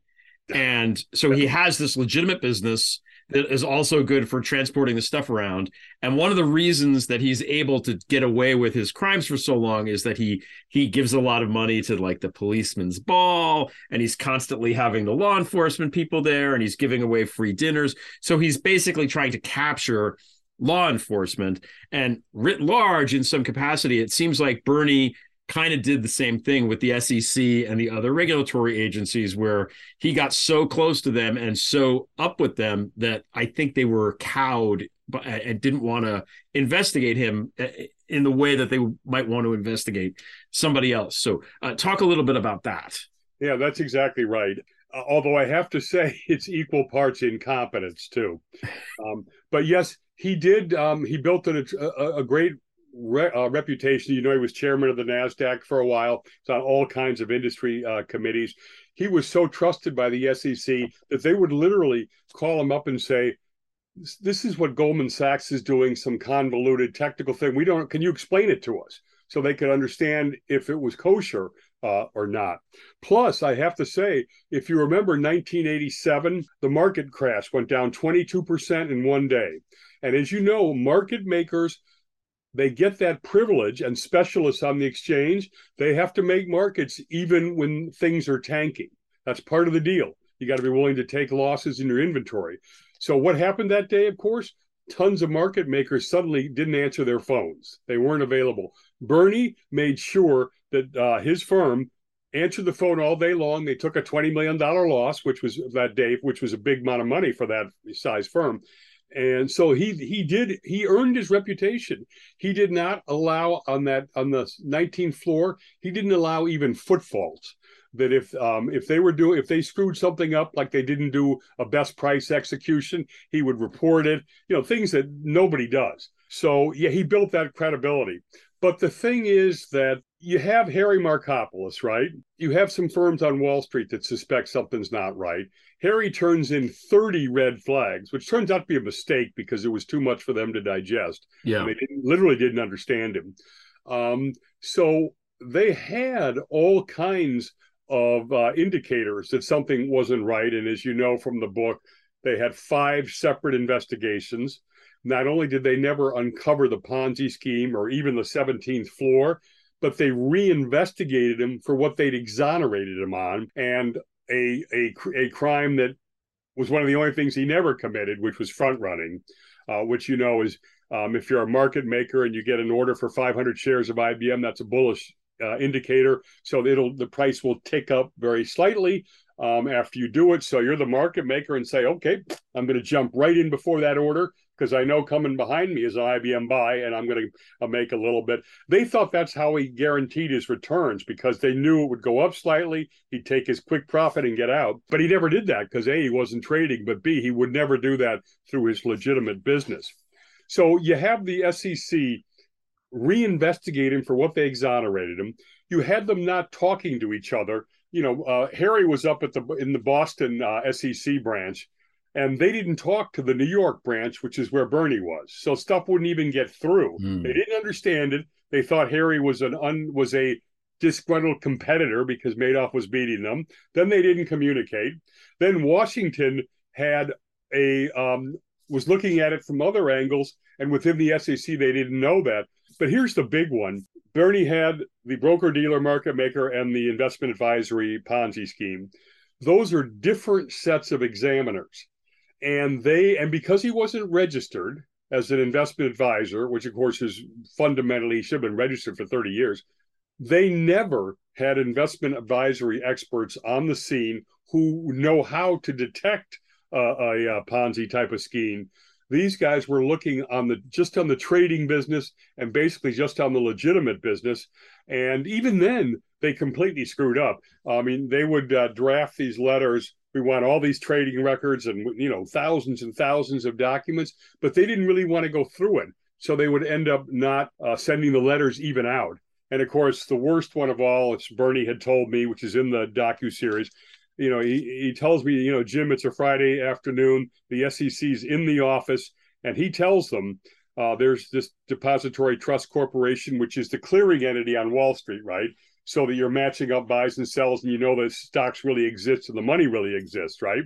and so he has this legitimate business that is also good for transporting the stuff around. And one of the reasons that he's able to get away with his crimes for so long is that he he gives a lot of money to like the policeman's ball, and he's constantly having the law enforcement people there, and he's giving away free dinners. So he's basically trying to capture law enforcement and writ large in some capacity it seems like bernie kind of did the same thing with the SEC and the other regulatory agencies where he got so close to them and so up with them that I think they were cowed and didn't want to investigate him in the way that they might want to investigate somebody else. So, uh, talk a little bit about that. Yeah, that's exactly right. Uh, although I have to say it's equal parts incompetence too. Um, but yes, he did. Um, he built an, a, a great re- uh, reputation. You know, he was chairman of the NASDAQ for a while. He's on all kinds of industry uh, committees. He was so trusted by the SEC that they would literally call him up and say, this is what Goldman Sachs is doing, some convoluted technical thing. We don't, can you explain it to us? So they could understand if it was kosher uh, or not. Plus, I have to say, if you remember 1987, the market crash went down 22% in one day. And as you know, market makers they get that privilege and specialists on the exchange they have to make markets even when things are tanking. That's part of the deal. You got to be willing to take losses in your inventory. So what happened that day of course tons of market makers suddenly didn't answer their phones. They weren't available. Bernie made sure that uh, his firm answered the phone all day long. They took a $20 million loss which was that day which was a big amount of money for that size firm and so he he did he earned his reputation. He did not allow on that on the 19th floor he didn't allow even footfalls. That if um, if they were doing if they screwed something up like they didn't do a best price execution he would report it you know things that nobody does. So yeah he built that credibility. But the thing is that you have Harry Markopolos, right? You have some firms on Wall Street that suspect something's not right. Harry turns in 30 red flags, which turns out to be a mistake because it was too much for them to digest. Yeah. They didn't, literally didn't understand him. Um, so they had all kinds of uh, indicators that something wasn't right. And as you know from the book, they had five separate investigations. Not only did they never uncover the Ponzi scheme or even the 17th floor, but they reinvestigated him for what they'd exonerated him on and a, a, a crime that was one of the only things he never committed, which was front running, uh, which you know is um, if you're a market maker and you get an order for 500 shares of IBM, that's a bullish uh, indicator. So it'll the price will tick up very slightly um, after you do it. So you're the market maker and say, okay, I'm going to jump right in before that order because I know coming behind me is an IBM buy and I'm going to make a little bit. They thought that's how he guaranteed his returns because they knew it would go up slightly. He'd take his quick profit and get out. But he never did that because A, he wasn't trading, but B, he would never do that through his legitimate business. So you have the SEC reinvestigating for what they exonerated him. You had them not talking to each other. You know, uh, Harry was up at the in the Boston uh, SEC branch and they didn't talk to the New York branch, which is where Bernie was. So stuff wouldn't even get through. Mm. They didn't understand it. They thought Harry was an un, was a disgruntled competitor because Madoff was beating them. Then they didn't communicate. Then Washington had a um, was looking at it from other angles, and within the SEC they didn't know that. But here's the big one: Bernie had the broker dealer, market maker, and the investment advisory Ponzi scheme. Those are different sets of examiners and they and because he wasn't registered as an investment advisor, which of course is fundamentally should have been registered for 30 years, they never had investment advisory experts on the scene who know how to detect uh, a, a Ponzi type of scheme. These guys were looking on the just on the trading business and basically just on the legitimate business. And even then, they completely screwed up. I mean, they would uh, draft these letters we want all these trading records and you know thousands and thousands of documents but they didn't really want to go through it. So they would end up not uh, sending the letters even out. And of course the worst one of all it's bernie had told me which is in the docu series you know he, he tells me you know jim it's a friday afternoon. The sec's in the office. And he tells them uh, there's this depository trust corporation which is the clearing entity on wall street right so that you're matching up buys and sells and you know that stocks really exist and the money really exists, right?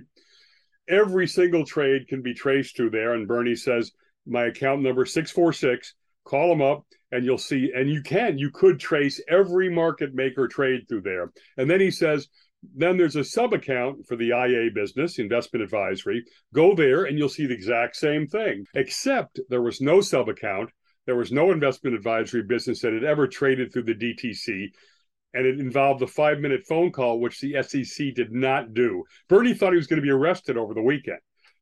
Every single trade can be traced through there. And Bernie says, my account number 646, call them up and you'll see. And you can, you could trace every market maker trade through there. And then he says, then there's a sub account for the IA business, investment advisory. Go there and you'll see the exact same thing, except there was no sub account. There was no investment advisory business that had ever traded through the DTC and it involved a five minute phone call, which the SEC did not do. Bernie thought he was going to be arrested over the weekend.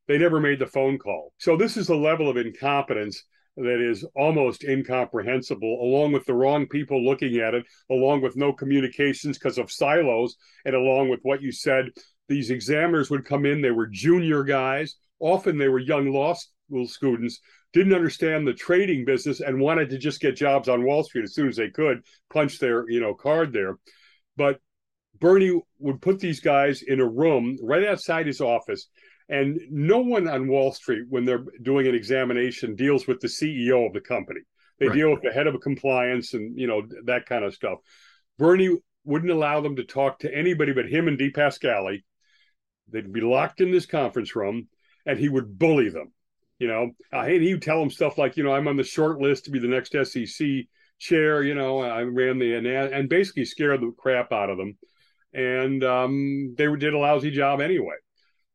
They never made the phone call. So, this is a level of incompetence that is almost incomprehensible, along with the wrong people looking at it, along with no communications because of silos, and along with what you said. These examiners would come in, they were junior guys. Often they were young law school students didn't understand the trading business and wanted to just get jobs on Wall Street as soon as they could, punch their, you know, card there. But Bernie would put these guys in a room right outside his office. And no one on Wall Street, when they're doing an examination, deals with the CEO of the company. They right. deal with the head of compliance and you know that kind of stuff. Bernie wouldn't allow them to talk to anybody but him and DiPascali. They'd be locked in this conference room, and he would bully them. You know, uh, he would tell him stuff like, you know, I'm on the short list to be the next SEC chair. You know, I ran the and, basically scared the crap out of them, and um, they did a lousy job anyway.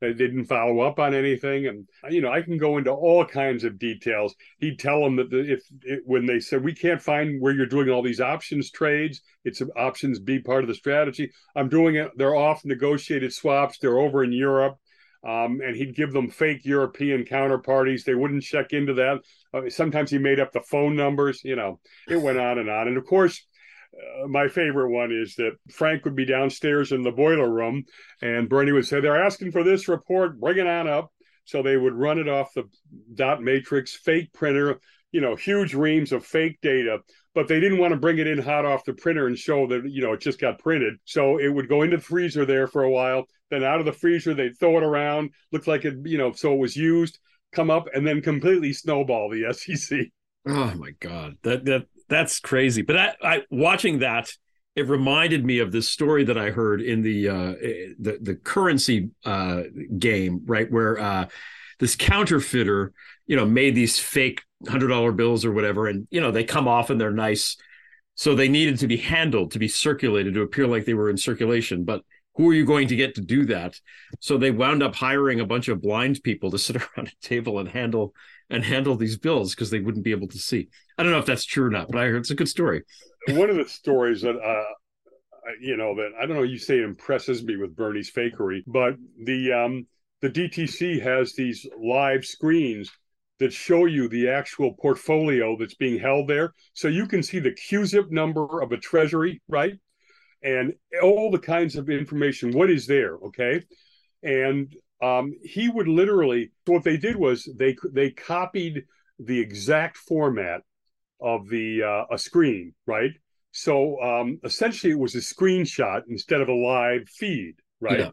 They didn't follow up on anything, and you know, I can go into all kinds of details. He'd tell them that if it, when they said we can't find where you're doing all these options trades, it's options be part of the strategy. I'm doing it. They're off negotiated swaps. They're over in Europe um, and he'd give them fake European counterparties. They wouldn't check into that. Uh, sometimes he made up the phone numbers. You know, it went on and on. And of course, uh, my favorite one is that Frank would be downstairs in the boiler room, and Bernie would say, "They're asking for this report. Bring it on up." So they would run it off the dot matrix fake printer. You know, huge reams of fake data but they didn't want to bring it in hot off the printer and show that you know it just got printed so it would go into the freezer there for a while then out of the freezer they'd throw it around looked like it you know so it was used come up and then completely snowball the sec oh my god that that that's crazy but I, I watching that it reminded me of this story that I heard in the uh, the the currency uh, game, right? Where uh, this counterfeiter, you know, made these fake hundred dollar bills or whatever, and you know they come off and they're nice, so they needed to be handled to be circulated to appear like they were in circulation. But who are you going to get to do that? So they wound up hiring a bunch of blind people to sit around a table and handle and handle these bills because they wouldn't be able to see. I don't know if that's true or not, but I heard it's a good story. One of the stories that uh, you know that I don't know you say impresses me with Bernie's fakery, but the um, the DTC has these live screens that show you the actual portfolio that's being held there. So you can see the CUSIP number of a treasury, right? And all the kinds of information, what is there, okay? And um, he would literally, so what they did was they they copied the exact format of the uh, a screen, right? So um, essentially, it was a screenshot instead of a live feed, right? Yeah.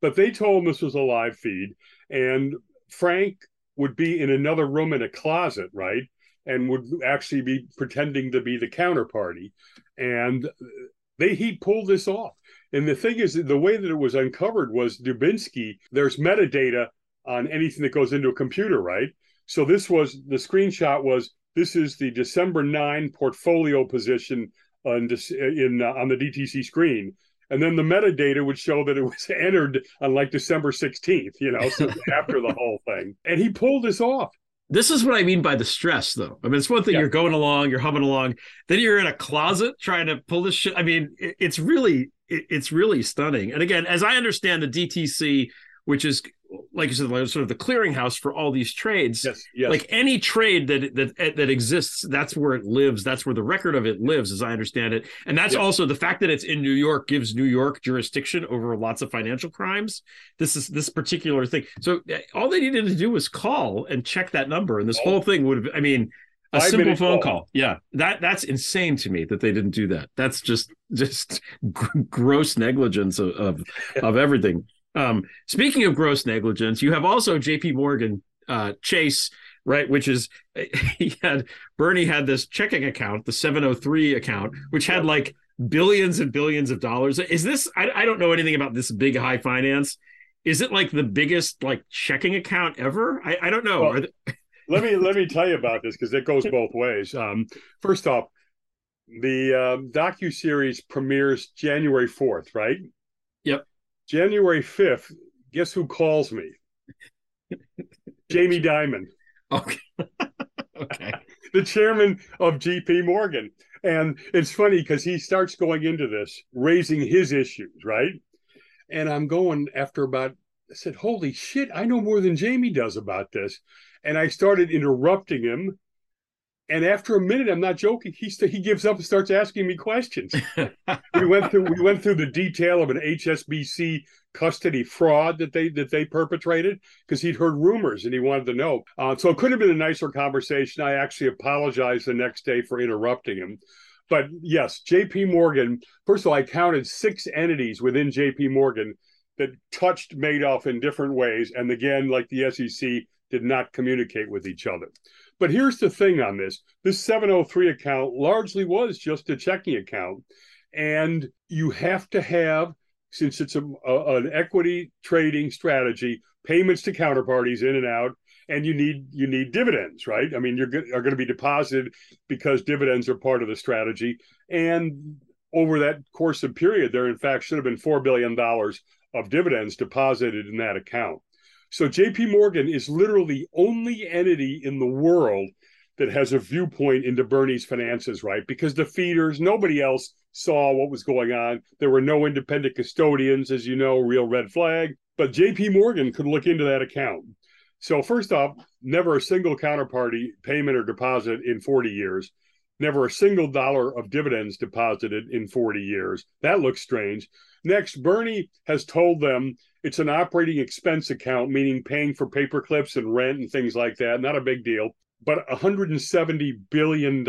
But they told him this was a live feed, and Frank would be in another room in a closet, right? And would actually be pretending to be the counterparty. And they he pulled this off. And the thing is, the way that it was uncovered was Dubinsky. There's metadata on anything that goes into a computer, right? So this was the screenshot was this is the December nine portfolio position on in uh, on the DTC screen, and then the metadata would show that it was entered on like December 16th, you know, so after the whole thing. And he pulled this off. This is what I mean by the stress, though. I mean, it's one thing yeah. you're going along, you're humming along, then you're in a closet trying to pull this shit. I mean, it's really, it's really stunning. And again, as I understand the DTC, which is like you said, like sort of the clearinghouse for all these trades. Yes, yes. Like any trade that that that exists, that's where it lives. That's where the record of it lives, as I understand it. And that's Yes. also the fact that it's in New York gives New York jurisdiction over lots of financial crimes. This is this particular thing. So uh, all they needed to do was call and check that number, and this whole thing would have. I mean. A Five simple phone call. call. Yeah. That that's insane to me that they didn't do that. That's just just gr- gross negligence of of, of everything. Um, speaking of gross negligence, you have also J.P. Morgan uh, Chase, right? Which is he had Bernie had this checking account, the 703 account, which had like billions and billions of dollars. Is this? I, I don't know anything about this big high finance. Is it like the biggest like checking account ever? I, I don't know. Well, Are th- let me let me tell you about this because it goes both ways. Um, first off, the um, docu series premieres January fourth, right? January fifth. Guess who calls me? Jamie Dimon, okay. okay. the chairman of JP Morgan, and it's funny because he starts going into this raising his issues, right? And I'm going after about. I said, "Holy shit! I know more than Jamie does about this," and I started interrupting him. And after a minute, I'm not joking. He st- he gives up and starts asking me questions. we went through we went through the detail of an HSBC custody fraud that they that they perpetrated because he'd heard rumors and he wanted to know. Uh, so it could have been a nicer conversation. I actually apologized the next day for interrupting him. But yes, JP Morgan, first of all, I counted six entities within JP Morgan that touched Madoff in different ways. And again, like the SEC, did not communicate with each other. But here's the thing on this this 703 account largely was just a checking account. And you have to have, since it's a, a- an equity trading strategy, payments to counterparties in and out. And you need you need dividends, right? I mean, you're go- are going to be deposited because dividends are part of the strategy. And over that course of period, there in fact should have been four billion dollars of dividends deposited in that account. So JP Morgan is literally the only entity in the world that has a viewpoint into Bernie's finances, right? Because the feeders, nobody else saw what was going on. There were no independent custodians, as you know, real red flag. But JP Morgan could look into that account. So, first off, never a single counterparty payment or deposit in 40 years. Never a single dollar of dividends deposited in 40 years. That looks strange. Next, Bernie has told them it's an operating expense account, meaning paying for paper clips and rent and things like that. Not a big deal. But $170 billion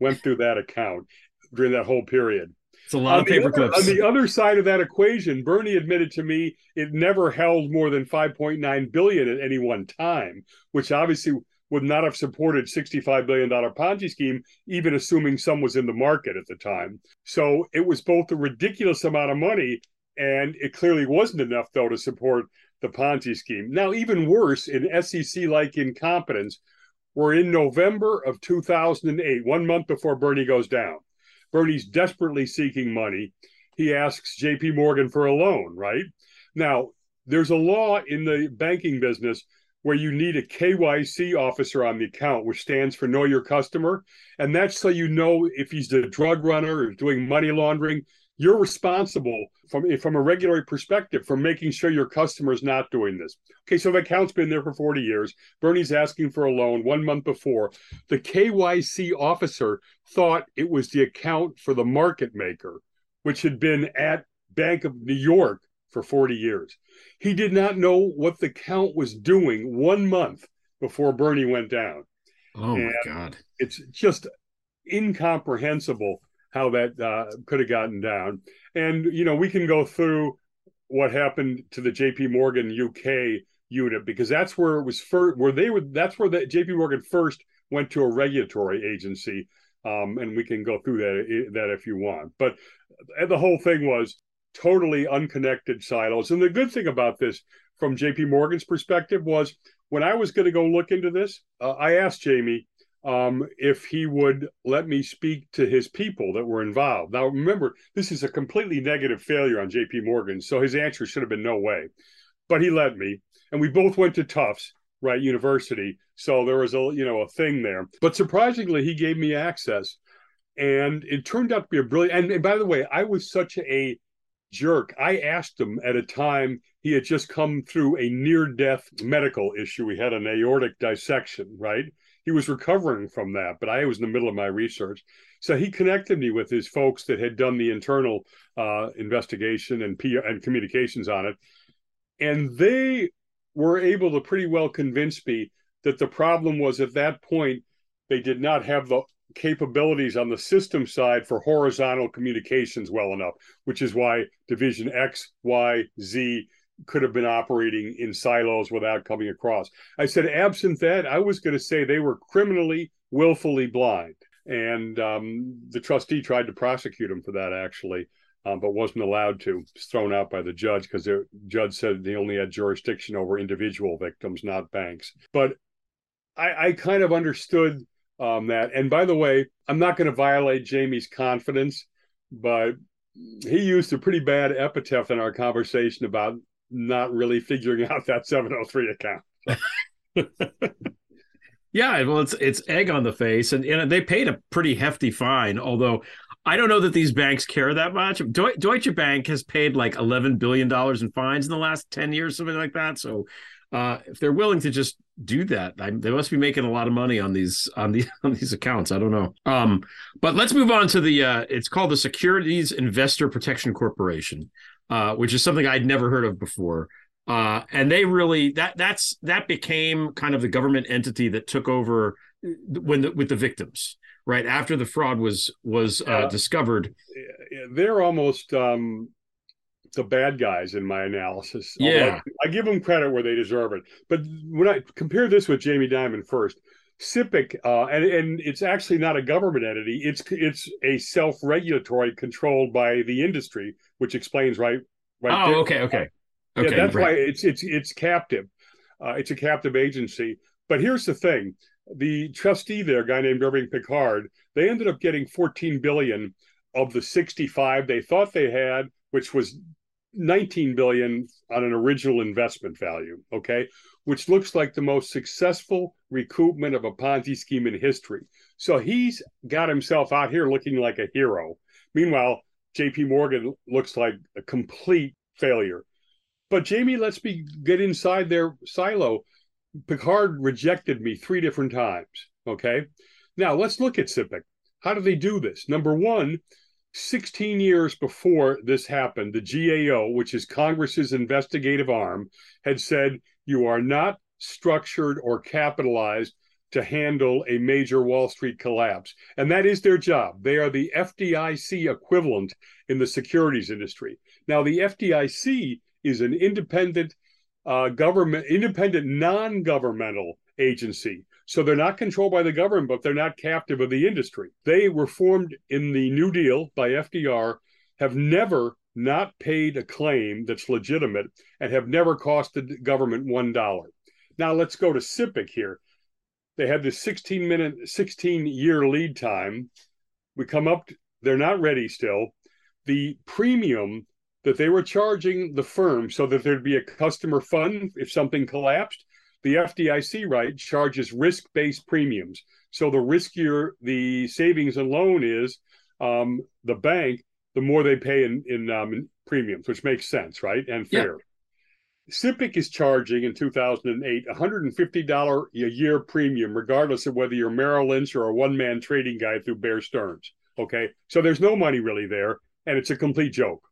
went through that account during that whole period. It's a lot of the paper other- clips. On the other side of that equation, Bernie admitted to me it never held more than 5.9 billion at any one time, which obviously would not have supported 65 billion dollar Ponzi scheme, even assuming some was in the market at the time. So it was both a ridiculous amount of money, and it clearly wasn't enough though to support the Ponzi scheme. Now, even worse, in SEC-like incompetence, we're in November of 2008, one month before Bernie goes down. Bernie's desperately seeking money. He asks JP Morgan for a loan, right? Now, there's a law in the banking business where you need a KYC officer on the account, which stands for Know Your Customer. And that's so you know if he's a drug runner or doing money laundering. You're responsible from, from a regulatory perspective for making sure your customer is not doing this. Okay, so the account's been there for 40 years. Bernie's asking for a loan one month before. The KYC officer thought it was the account for the market maker, which had been at Bank of New York for 40 years. He did not know what the count was doing one month before Bernie went down. oh my god. It's just incomprehensible how that uh, could have gotten down. And, you know, we can go through what happened to the JP Morgan UK unit because that's where it was first, where they were, that's where the JP Morgan first went to a regulatory agency. Um, and we can go through that, that if you want. But the whole thing was totally unconnected silos. And the good thing about this, from JP Morgan's perspective, was when I was going to go look into this, uh, I asked Jamie um, if he would let me speak to his people that were involved. Now, remember, this is a completely negative failure on JP Morgan. So his answer should have been no way. But he let me. And we both went to Tufts, right, university. So there was a, you know, a thing there. But surprisingly, he gave me access. And it turned out to be a brilliant. And, and by the way, I was such a jerk. I asked him at a time he had just come through a near death medical issue. He had an aortic dissection, right? He was recovering from that, but I was in the middle of my research. So he connected me with his folks that had done the internal uh, investigation and, P- and communications on it. And they were able to pretty well convince me that the problem was at that point, they did not have the capabilities on the system side for horizontal communications well enough, which is why Division X, Y, Z could have been operating in silos without coming across. I said, absent that, I was going to say they were criminally, willfully blind. And um, the trustee tried to prosecute him for that, actually, um, but wasn't allowed to. Was thrown out by the judge because the judge said they only had jurisdiction over individual victims, not banks. But I, I kind of understood um, that. And by the way, I'm not going to violate Jamie's confidence, but he used a pretty bad epithet in our conversation about not really figuring out that 703 account. yeah, well, it's it's egg on the face, and, and they paid a pretty hefty fine. Although I don't know that these banks care that much. Deutsche Bank has paid like 11 billion dollars in fines in the last 10 years, something like that. So uh, if they're willing to just do that, I, they must be making a lot of money on these on the on these accounts. I don't know. Um, but let's move on to the. Uh, it's called the Securities Investor Protection Corporation uh, which is something I'd never heard of before. Uh, and they really that that's that became kind of the government entity that took over when the, with the victims right after the fraud was was uh, discovered. They're almost um, the bad guys in my analysis. Yeah, I, I give them credit where they deserve it. But when I compare this with Jamie Dimon first, SIPC, uh, and and it's actually not a government entity. It's it's a self-regulatory controlled by the industry, which explains right. right oh, there. okay, okay, okay. Yeah, that's right. why it's it's it's captive. Uh, it's a captive agency. But here's the thing: the trustee there, a guy named Irving Picard, they ended up getting 14 billion of the 65 they thought they had, which was 19 billion on an original investment value. Okay, which looks like the most successful recoupment of a Ponzi scheme in history. So he's got himself out here looking like a hero. Meanwhile, JP Morgan looks like a complete failure. But Jamie let's be get inside their silo. Picard rejected me three different times. Okay. Now let's look at SIPC. How do they do this? Number one, 16 years before this happened, the GAO, which is Congress's investigative arm, had said you are not structured or capitalized to handle a major Wall Street collapse. And that is their job. They are the FDIC equivalent in the securities industry. Now, the FDIC is an independent uh, government, independent non governmental agency. So they're not controlled by the government, but they're not captive of the industry. They were formed in the New Deal by FDR, have never not paid a claim that's legitimate, and have never cost the government one dollar. Now let's go to SIPC here they had this 16 minute 16 year lead time we come up they're not ready still the premium that they were charging the firm so that there'd be a customer fund if something collapsed the fdic right charges risk-based premiums so the riskier the savings and loan is um, the bank the more they pay in, in, um, in premiums which makes sense right and fair yeah. SIPC is charging in 2008 $150 a year premium, regardless of whether you're Merrill Lynch or a one man trading guy through Bear Stearns. Okay. So there's no money really there, and it's a complete joke.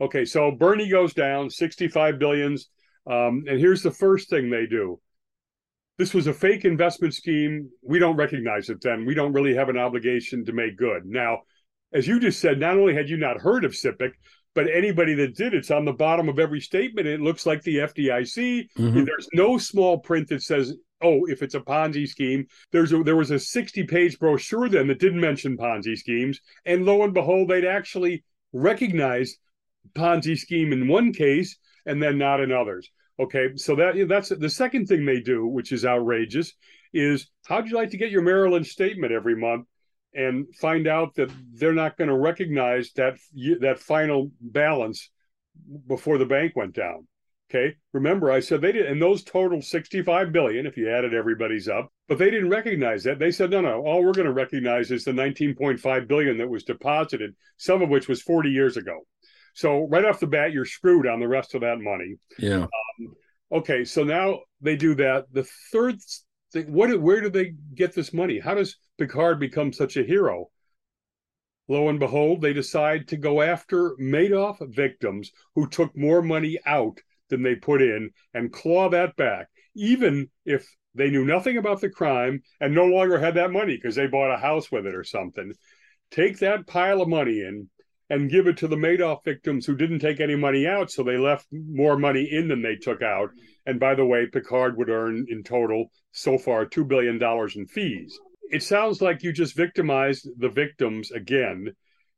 Okay. So Bernie goes down 65 billions. Um, and here's the first thing they do this was a fake investment scheme. We don't recognize it then. We don't really have an obligation to make good. Now, as you just said, not only had you not heard of SIPC, but anybody that did it's on the bottom of every statement it looks like the fdic mm-hmm. there's no small print that says oh if it's a ponzi scheme there's a, there was a 60 page brochure then that didn't mention ponzi schemes and lo and behold they'd actually recognized ponzi scheme in one case and then not in others okay so that that's the second thing they do which is outrageous is how'd you like to get your Merrill Lynch statement every month and find out that they're not going to recognize that that final balance before the bank went down. Okay. Remember, I said they did, and those total 65 billion if you added everybody's up, but they didn't recognize that. They said, no, no, all we're going to recognize is the 19.5 billion that was deposited, some of which was 40 years ago. So right off the bat, you're screwed on the rest of that money. Yeah. Um, okay, so now they do that. The third thing, what? Where do they get this money? How does Picard become such a hero? Lo and behold, they decide to go after Madoff victims who took more money out than they put in and claw that back, even if they knew nothing about the crime and no longer had that money because they bought a house with it or something. Take that pile of money in and give it to the Madoff victims who didn't take any money out, so they left more money in than they took out. And by the way, Picard would earn in total so far $2 billion in fees. It sounds like you just victimized the victims again,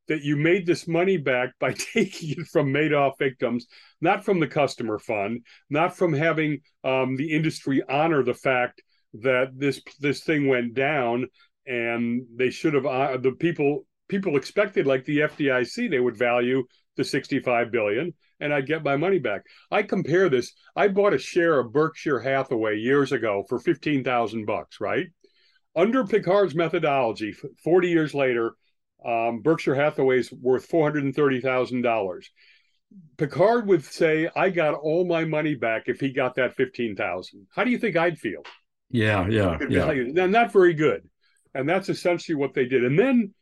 that you made this money back by taking it from Madoff victims, not from the customer fund, not from having um, the industry honor the fact that this this thing went down and they should have uh, the people people expected like the FDIC they would value the 65 billion and I'd get my money back. I compare this. I bought a share of Berkshire Hathaway years ago for 15,000 bucks, right? Under Picard's methodology, 40 years later, um, Berkshire Hathaway's worth $430,000. Picard would say, I got all my money back if he got that 15,000. How do you think I'd feel? Yeah, yeah, yeah. Now, not very good. And that's essentially what they did. And then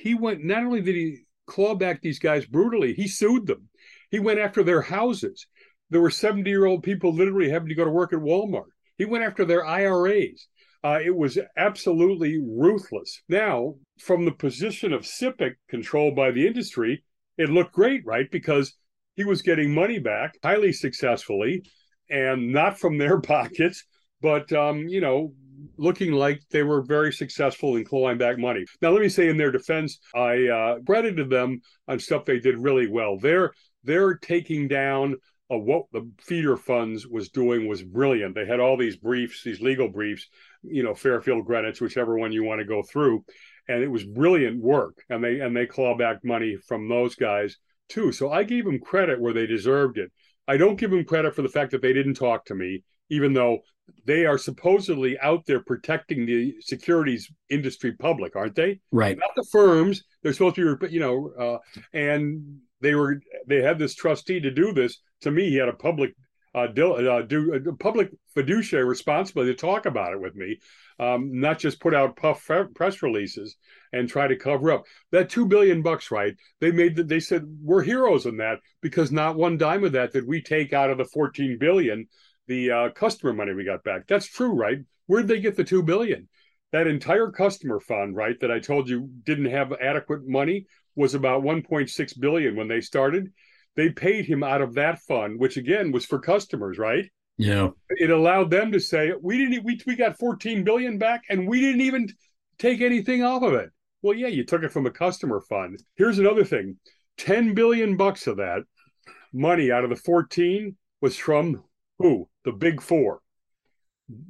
he went, not only did he claw back these guys brutally, he sued them. He went after their houses. There were 70 year old people literally having to go to work at Walmart. He went after their IRAs. Uh, it was absolutely ruthless. Now, from the position of SIPC controlled by the industry, it looked great, right? Because he was getting money back highly successfully and not from their pockets, but, um, you know, looking like they were very successful in clawing back money. Now, let me say in their defense, I uh, credited them on stuff they did really well. They're they're taking down uh, what the feeder funds was doing was brilliant. They had all these briefs, these legal briefs, you know, Fairfield, Greenwich, whichever one you want to go through, and it was brilliant work. And they and they claw back money from those guys too. So I gave them credit where they deserved it. I don't give them credit for the fact that they didn't talk to me, even though they are supposedly out there protecting the securities industry public, aren't they? Right. Not the firms. They're supposed to be, you know, uh, and they were they had this trustee to do this. To me, he had a public uh, uh, do a public fiduciary responsibility to talk about it with me, um, not just put out puff press releases and try to cover up that two billion bucks. Right? They made that. They said we're heroes in that because not one dime of that did we take out of the fourteen billion, the uh, customer money we got back. That's true, right? Where'd they get the two billion? That entire customer fund, right, that I told you didn't have adequate money was about 1.6 billion when they started. They paid him out of that fund, which again was for customers, right? Yeah. It allowed them to say, we didn't we we got 14 billion back and we didn't even take anything off of it. Well, yeah, you took it from a customer fund. Here's another thing. 10 billion bucks of that money out of the 14 was from who? The big 4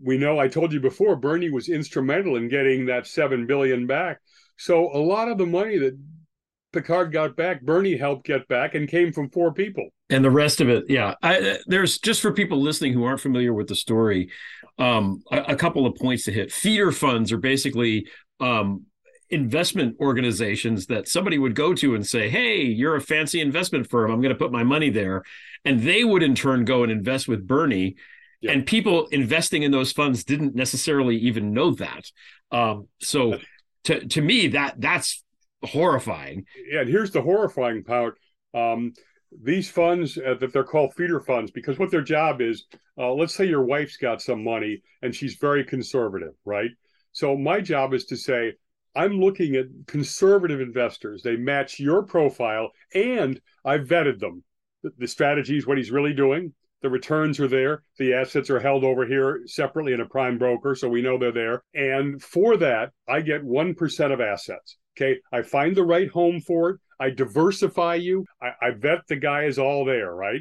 we know I told you before Bernie was instrumental in getting that 7 billion back. So a lot of the money that Picard got back, Bernie helped get back, and came from four people. And the rest of it, yeah. I, there's just for people listening who aren't familiar with the story, um, a, a, couple of points to hit. Feeder funds are basically um, investment organizations that somebody would go to and say, "Hey, you're a fancy investment firm. I'm going to put my money there," and they would in turn go and invest with Bernie. Yeah. And people investing in those funds didn't necessarily even know that. Um, so, to to me, that that's horrifying. Yeah, and here's the horrifying part. Um, these funds uh, that they're called feeder funds because what their job is uh, let's say your wife's got some money and she's very conservative right so my job is to say i'm looking at conservative investors they match your profile and i've vetted them the, the strategy is what he's really doing the returns are there the assets are held over here separately in a prime broker so we know they're there and for that i get 1% of assets Okay. I find the right home for it. I diversify you. I, I vet the guy is all there, right?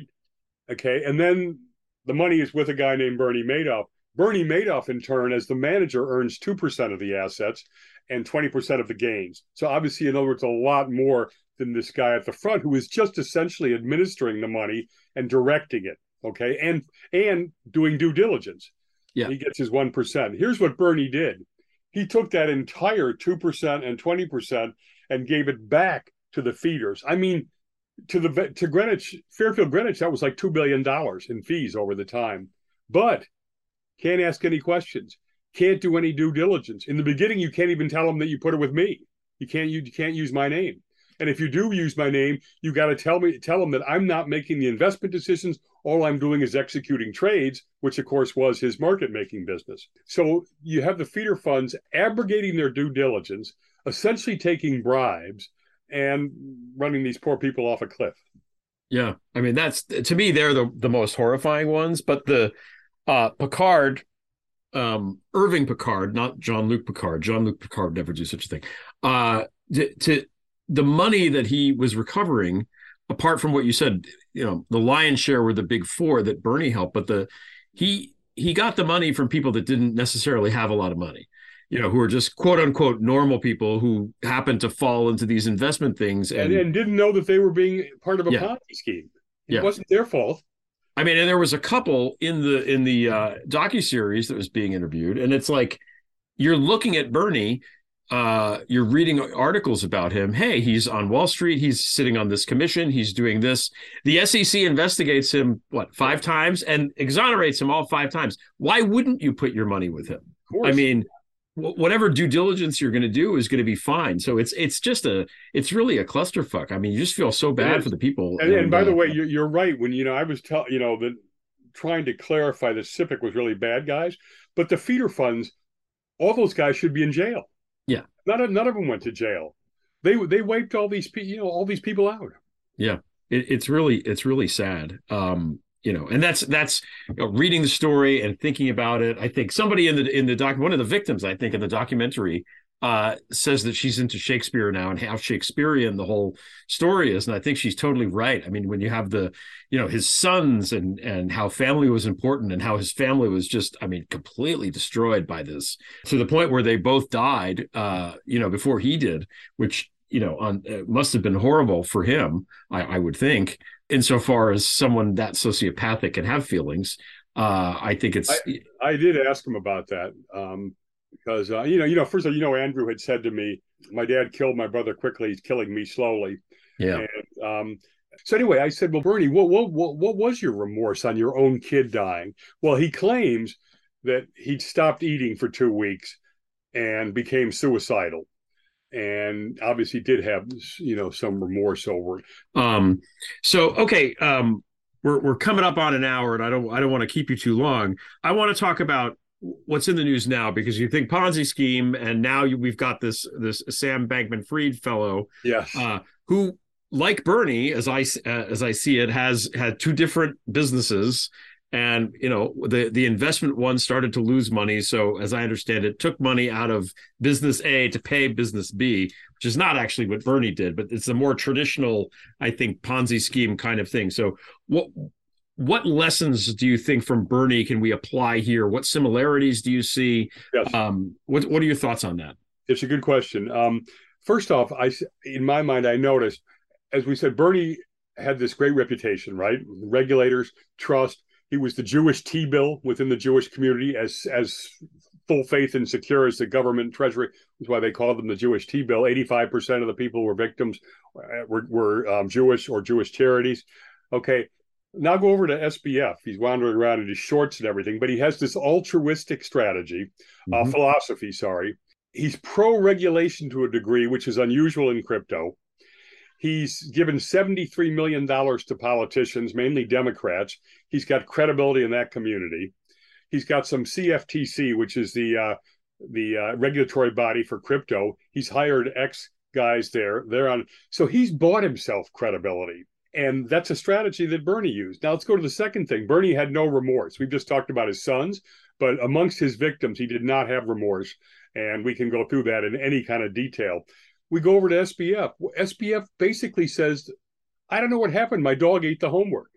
Okay. And then the money is with a guy named Bernie Madoff. Bernie Madoff, in turn, as the manager, earns 2% of the assets and 20% of the gains. So, obviously, in other words, a lot more than this guy at the front who is just essentially administering the money and directing it. Okay. And and doing due diligence. Yeah. He gets his 1%. Here's what Bernie did he took that entire 2% and 20% and gave it back to the feeders. I mean, to the to Greenwich Fairfield Greenwich that was like two billion dollars in fees over the time, but can't ask any questions, can't do any due diligence. In the beginning, you can't even tell them that you put it with me. You can't you, you can't use my name. And if you do use my name, you got to tell me tell them that I'm not making the investment decisions. All I'm doing is executing trades, which of course was his market making business. So you have the feeder funds abrogating their due diligence, essentially taking bribes and running these poor people off a cliff. Yeah, I mean that's to me they're the the most horrifying ones. But the uh, Picard, um, Irving Picard, not Jean-Luc Picard. Jean-Luc Picard never do such a thing. Uh, to, to the money that he was recovering, apart from what you said, you know, the lion's share were the big four that Bernie helped, but the he he got the money from people that didn't necessarily have a lot of money, you know, who are just quote unquote normal people who happened to fall into these investment things and, and, and didn't know that they were being part of a Yeah. Ponzi scheme. It Yeah. wasn't their fault. I mean, and there was a couple in the in the uh, docu series that was being interviewed, and it's like you're looking at Bernie, uh, you're reading articles about him. Hey, he's on Wall Street. He's sitting on this commission. He's doing this. The SEC investigates him what five times and exonerates him all five times. Why wouldn't you put your money with him? I mean, whatever due diligence you're going to do is going to be fine. So it's it's just a it's really a clusterfuck. I mean, you just feel so bad for the people. And, and by the uh, way, you're, you're right. When you know, I was telling you know that trying to clarify that SIPC was really bad guys, but the feeder funds, all those guys should be in jail. Yeah. None of none of them went to jail. They they wiped all these people you know all these people out. yeah it, it's really it's really sad um you know and that's that's you know, reading the story and thinking about it. I think somebody in the in the doc one of the victims i think in the documentary uh says that she's into shakespeare now and how shakespearean the whole story is. And i think she's totally right. I mean when you have the you know his sons and and how family was important and how his family was just i mean completely destroyed by this to the point where they both died uh you know before he did which you know on uh, must have been horrible for him i i would think insofar as someone that sociopathic can have feelings uh i think it's I, I did ask him about that um, because uh, you know you know first of all you know Andrew had said to me, my dad killed my brother quickly. He's killing me slowly. yeah And um, so anyway, I said, well, Bernie, what, what what what was your remorse on your own kid dying? Well, he claims that he'd stopped eating for two weeks and became suicidal, and obviously did have you know some remorse over it. Um, so okay, um, we're we're coming up on an hour, and I don't I don't want to keep you too long. I want to talk about what's in the news now because you think Ponzi scheme, and now you, we've got this this Sam Bankman-Fried fellow, Yes. uh, who like Bernie, as I uh, as I see it, has had two different businesses. And you know the the investment one started to lose money, so as I understand it, took money out of business A to pay business B, which is not actually what Bernie did, but it's a more traditional, I think, Ponzi scheme kind of thing. So, what what lessons do you think from Bernie can we apply here? What similarities do you see? Yes. Um, what what are your thoughts on that? It's a good question. Um, first off, I in my mind I noticed, as we said, Bernie had this great reputation, right? Regulators, trust. He was the Jewish T-bill within the Jewish community, as as full faith and secure as the government treasury. That's why they called them the Jewish T-bill. Eighty-five percent of the people who were victims uh, were, were um, Jewish or Jewish charities. Okay, now go over to SBF. He's wandering around in his shorts and everything, but he has this altruistic strategy, uh, Mhm. philosophy. Sorry, he's pro-regulation to a degree, which is unusual in crypto. He's given $73 million to politicians, mainly Democrats. He's got credibility in that community. He's got some CFTC, which is the uh, the uh, regulatory body for crypto. He's hired ex guys there. They're on. So he's bought himself credibility. And that's a strategy that Bernie used. Now let's go to the second thing. Bernie had no remorse. We've just talked about his sons, but amongst his victims, he did not have remorse. And we can go through that in any kind of detail. We go over to SBF. SBF basically says, I don't know what happened. My dog ate the homework.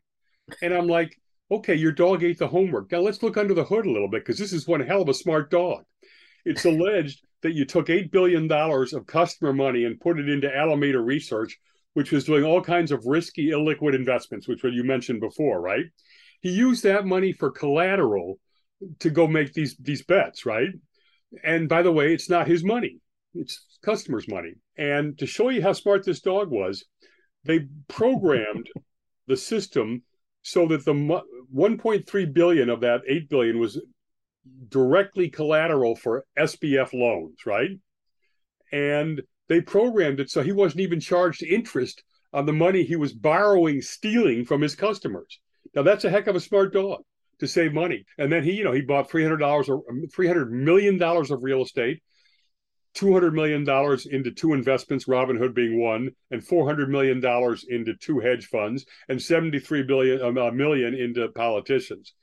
And I'm like, okay, your dog ate the homework. Now let's look under the hood a little bit because this is one hell of a smart dog. It's alleged that you took $8 billion of customer money and put it into Alameda Research, which was doing all kinds of risky, illiquid investments, which what you mentioned before, right? He used that money for collateral to go make these these bets, right? And by the way, it's not his money; it's customers' money. And to show you how smart this dog was, they programmed the system so that the 1.3 billion of that 8 billion was directly collateral for SBF loans, right? And they programmed it so he wasn't even charged interest on the money he was borrowing, stealing from his customers. Now that's a heck of a smart dog to save money. And then he, you know, he bought three hundred dollars or three hundred million dollars of real estate, two hundred million dollars into two investments, Robinhood being one, and four hundred million dollars into two hedge funds, and seventy-three billion um, a million into politicians.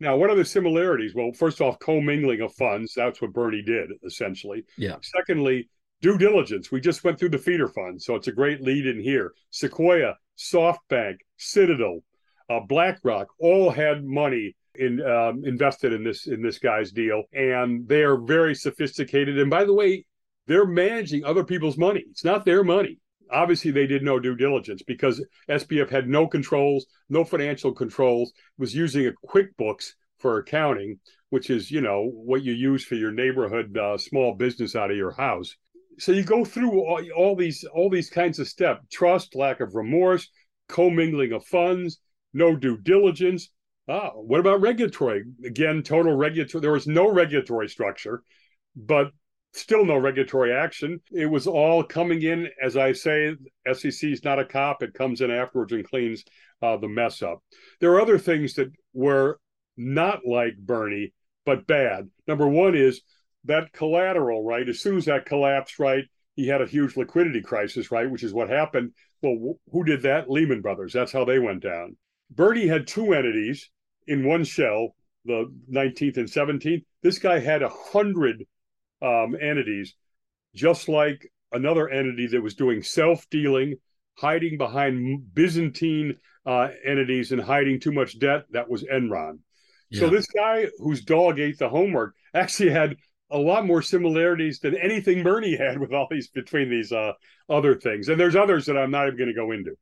Now, what are the similarities? Well, first off, commingling of funds. That's what Bernie did, essentially. Yeah. Secondly, due diligence. We just went through the feeder fund, so it's a great lead in here. Sequoia, SoftBank, Citadel, uh, BlackRock all had money in um, invested in this in this guy's deal, and they are very sophisticated. And by the way, they're managing other people's money. It's not their money. Obviously, they did no due diligence because SBF had no controls, no financial controls. Was using a QuickBooks for accounting, which is you know what you use for your neighborhood uh, small business out of your house. So you go through all, all these all these kinds of steps: trust, lack of remorse, commingling of funds, no due diligence. Ah, what about regulatory? Again, total regulatory. There was no regulatory structure, but still no regulatory action. It was all coming in, as I say, SEC is not a cop. It comes in afterwards and cleans uh, the mess up. There are other things that were not like Bernie, but bad. Number one is that collateral, right? As soon as that collapsed, right, he had a huge liquidity crisis, right? Which is what happened. Well, who did that? Lehman Brothers. That's how they went down. Bernie had two entities in one shell, the 19th and 17th. This guy had a hundred um, entities, just like another entity that was doing self dealing, hiding behind Byzantine uh, entities and hiding too much debt. That was Enron. Yeah. So this guy whose dog ate the homework actually had a lot more similarities than anything Bernie had with all these between these uh, other things. And there's others that I'm not even going to go into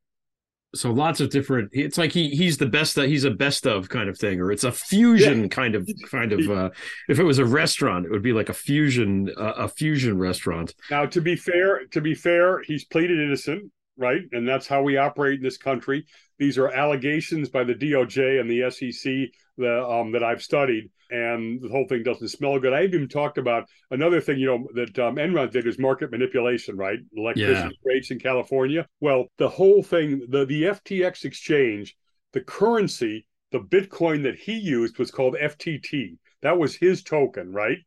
so lots of different it's like he he's the best that he's a best of kind of thing or it's a fusion yeah. kind of kind of uh if it was a restaurant it would be like a fusion uh, a fusion restaurant. Now to be fair to be fair he's pleaded innocent right? And that's how we operate in this country. These are allegations by the DOJ and the SEC the, um, that I've studied and the whole thing doesn't smell good. I even talked about another thing, you know, that um, Enron did is market manipulation, right? Electricity yeah. rates in California. Well, the whole thing, the the FTX exchange, the currency, the Bitcoin that he used was called FTT. That was his token, right?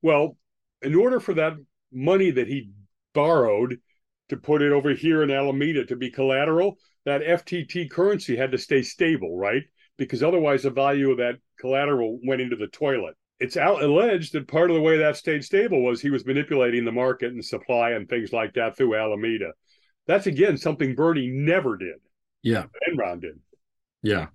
Well, in order for that money that he borrowed to put it over here in Alameda to be collateral, that FTT currency had to stay stable, right? Because otherwise, the value of that collateral went into the toilet. It's out, alleged that part of the way that stayed stable was he was manipulating the market and supply and things like that through Alameda. That's again something Bernie never did. Yeah, Enron did. Yeah.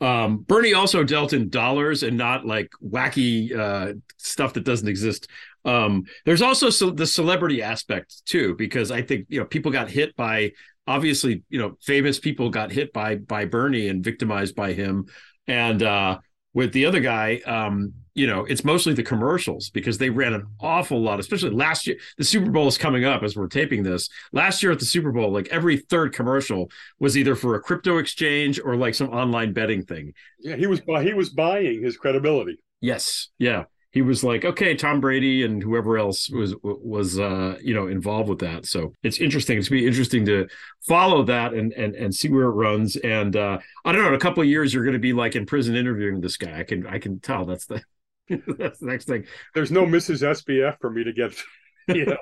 Um, Bernie also dealt in dollars and not like wacky uh, stuff that doesn't exist. Um, there's also so the celebrity aspect too, because I think you know people got hit by obviously you know famous people got hit by by Bernie and victimized by him, and uh, with the other guy, um, you know, it's mostly the commercials because they ran an awful lot, especially last year. The Super Bowl is coming up as we're taping this. Last year at the Super Bowl, like every third commercial was either for a crypto exchange or like some online betting thing. Yeah, he was he was buying his credibility. Yes. Yeah he was like, okay, Tom Brady and whoever else was was uh, you know involved with that. So it's interesting. It's be interesting to follow that and and and see where it runs. And uh, I don't know. In a couple of years, you're going to be like in prison interviewing this guy. I can I can tell. That's the that's the next thing. There's no Mrs. SBF for me to get. You know,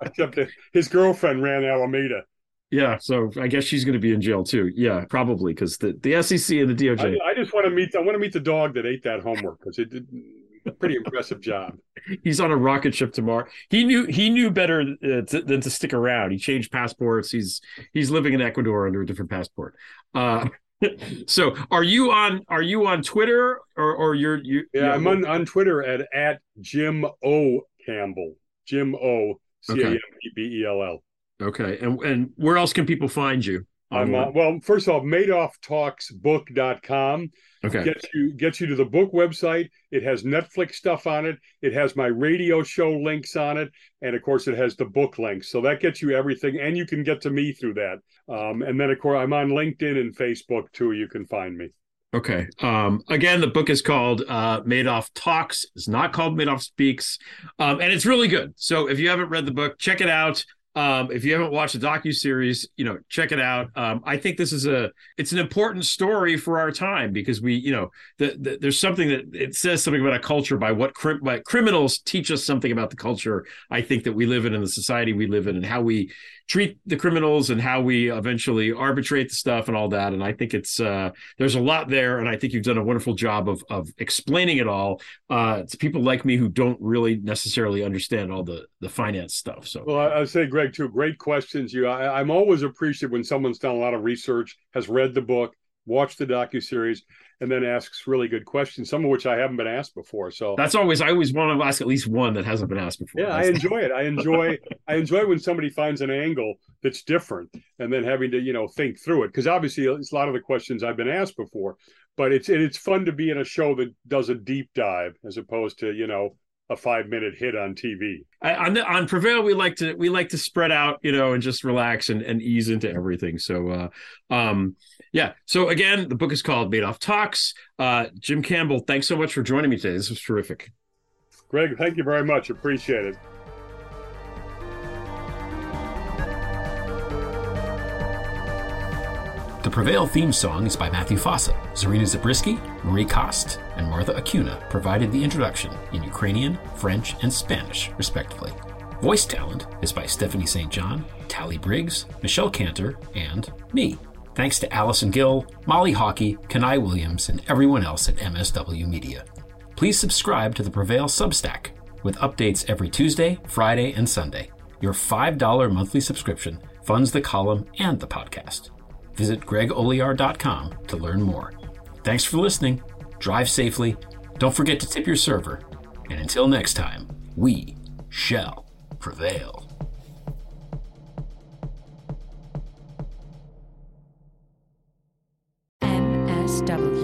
except his girlfriend ran Alameda. Yeah, so I guess she's going to be in jail too. Yeah, probably because the, the SEC and the DOJ. I, I, just want to meet. I want to meet the dog that ate that homework because it did pretty impressive job. He's on a rocket ship tomorrow. He knew he knew better uh, to, than to stick around. He changed passports. He's he's living in Ecuador under a different passport. Uh, so are you on are you on Twitter or or you're you? Yeah, I'm on, on Twitter at at Jim O Campbell. Jim O C A M P B E L L. Okay, and and where else can people find you? I'm uh, well. First off, MadoffTalksBook.com Okay. gets you gets you to the book website. It has Netflix stuff on it. It has my radio show links on it, and of course, it has the book links. So that gets you everything, and you can get to me through that. Um, and then, of course, I'm on LinkedIn and Facebook too. You can find me. Okay. Um, again, the book is called uh, Madoff Talks. It's not called Madoff Speaks, um, and it's really good. So if you haven't read the book, check it out. Um, if you haven't watched the docu series, you know, check it out. Um, I think this is a it's an important story for our time because we, you know, the, the, there's something that it says something about a culture by what crim- by criminals teach us something about the culture. I think that we live in and the society we live in and how we treat the criminals and how we eventually arbitrate the stuff and all that. And I think it's uh, there's a lot there, and I think you've done a wonderful job of of explaining it all uh, to people like me who don't really necessarily understand all the the finance stuff. So Well, I, I say, Greg, too. Great questions. You, I, I'm always appreciative when someone's done a lot of research, has read the book, watched the docu series, and then asks really good questions. Some of which I haven't been asked before. So that's always I always want to ask at least one that hasn't been asked before. Yeah, I enjoy it. I enjoy I enjoy when somebody finds an angle that's different and then having to, you know, think through it. Because obviously it's a lot of the questions I've been asked before. But it's it's fun to be in a show that does a deep dive as opposed to, you know, a five minute hit on TV. I, on the, on Prevail, we like to we like to spread out, you know, and just relax and, and ease into everything. So, uh, um, yeah. So again, the book is called Madoff Talks. Uh, Jim Campbell, thanks so much for joining me today. This was terrific. Greg, thank you very much. Appreciate it. Prevail theme song is by Matthew Fossa. Zarina Zabrisky, Marie Kost, and Martha Acuna provided the introduction in Ukrainian, French, and Spanish, respectively. Voice talent is by Stephanie St. John, Tally Briggs, Michelle Cantor, and me. Thanks to Allison Gill, Molly Hockey, Kanai Williams, and everyone else at MSW Media. Please subscribe to the Prevail Substack with updates every Tuesday, Friday, and Sunday. Your $5 monthly subscription funds the column and the podcast. Visit gregolear.com to learn more. Thanks for listening. Drive safely. Don't forget to tip your server. And until next time, we shall prevail. MSW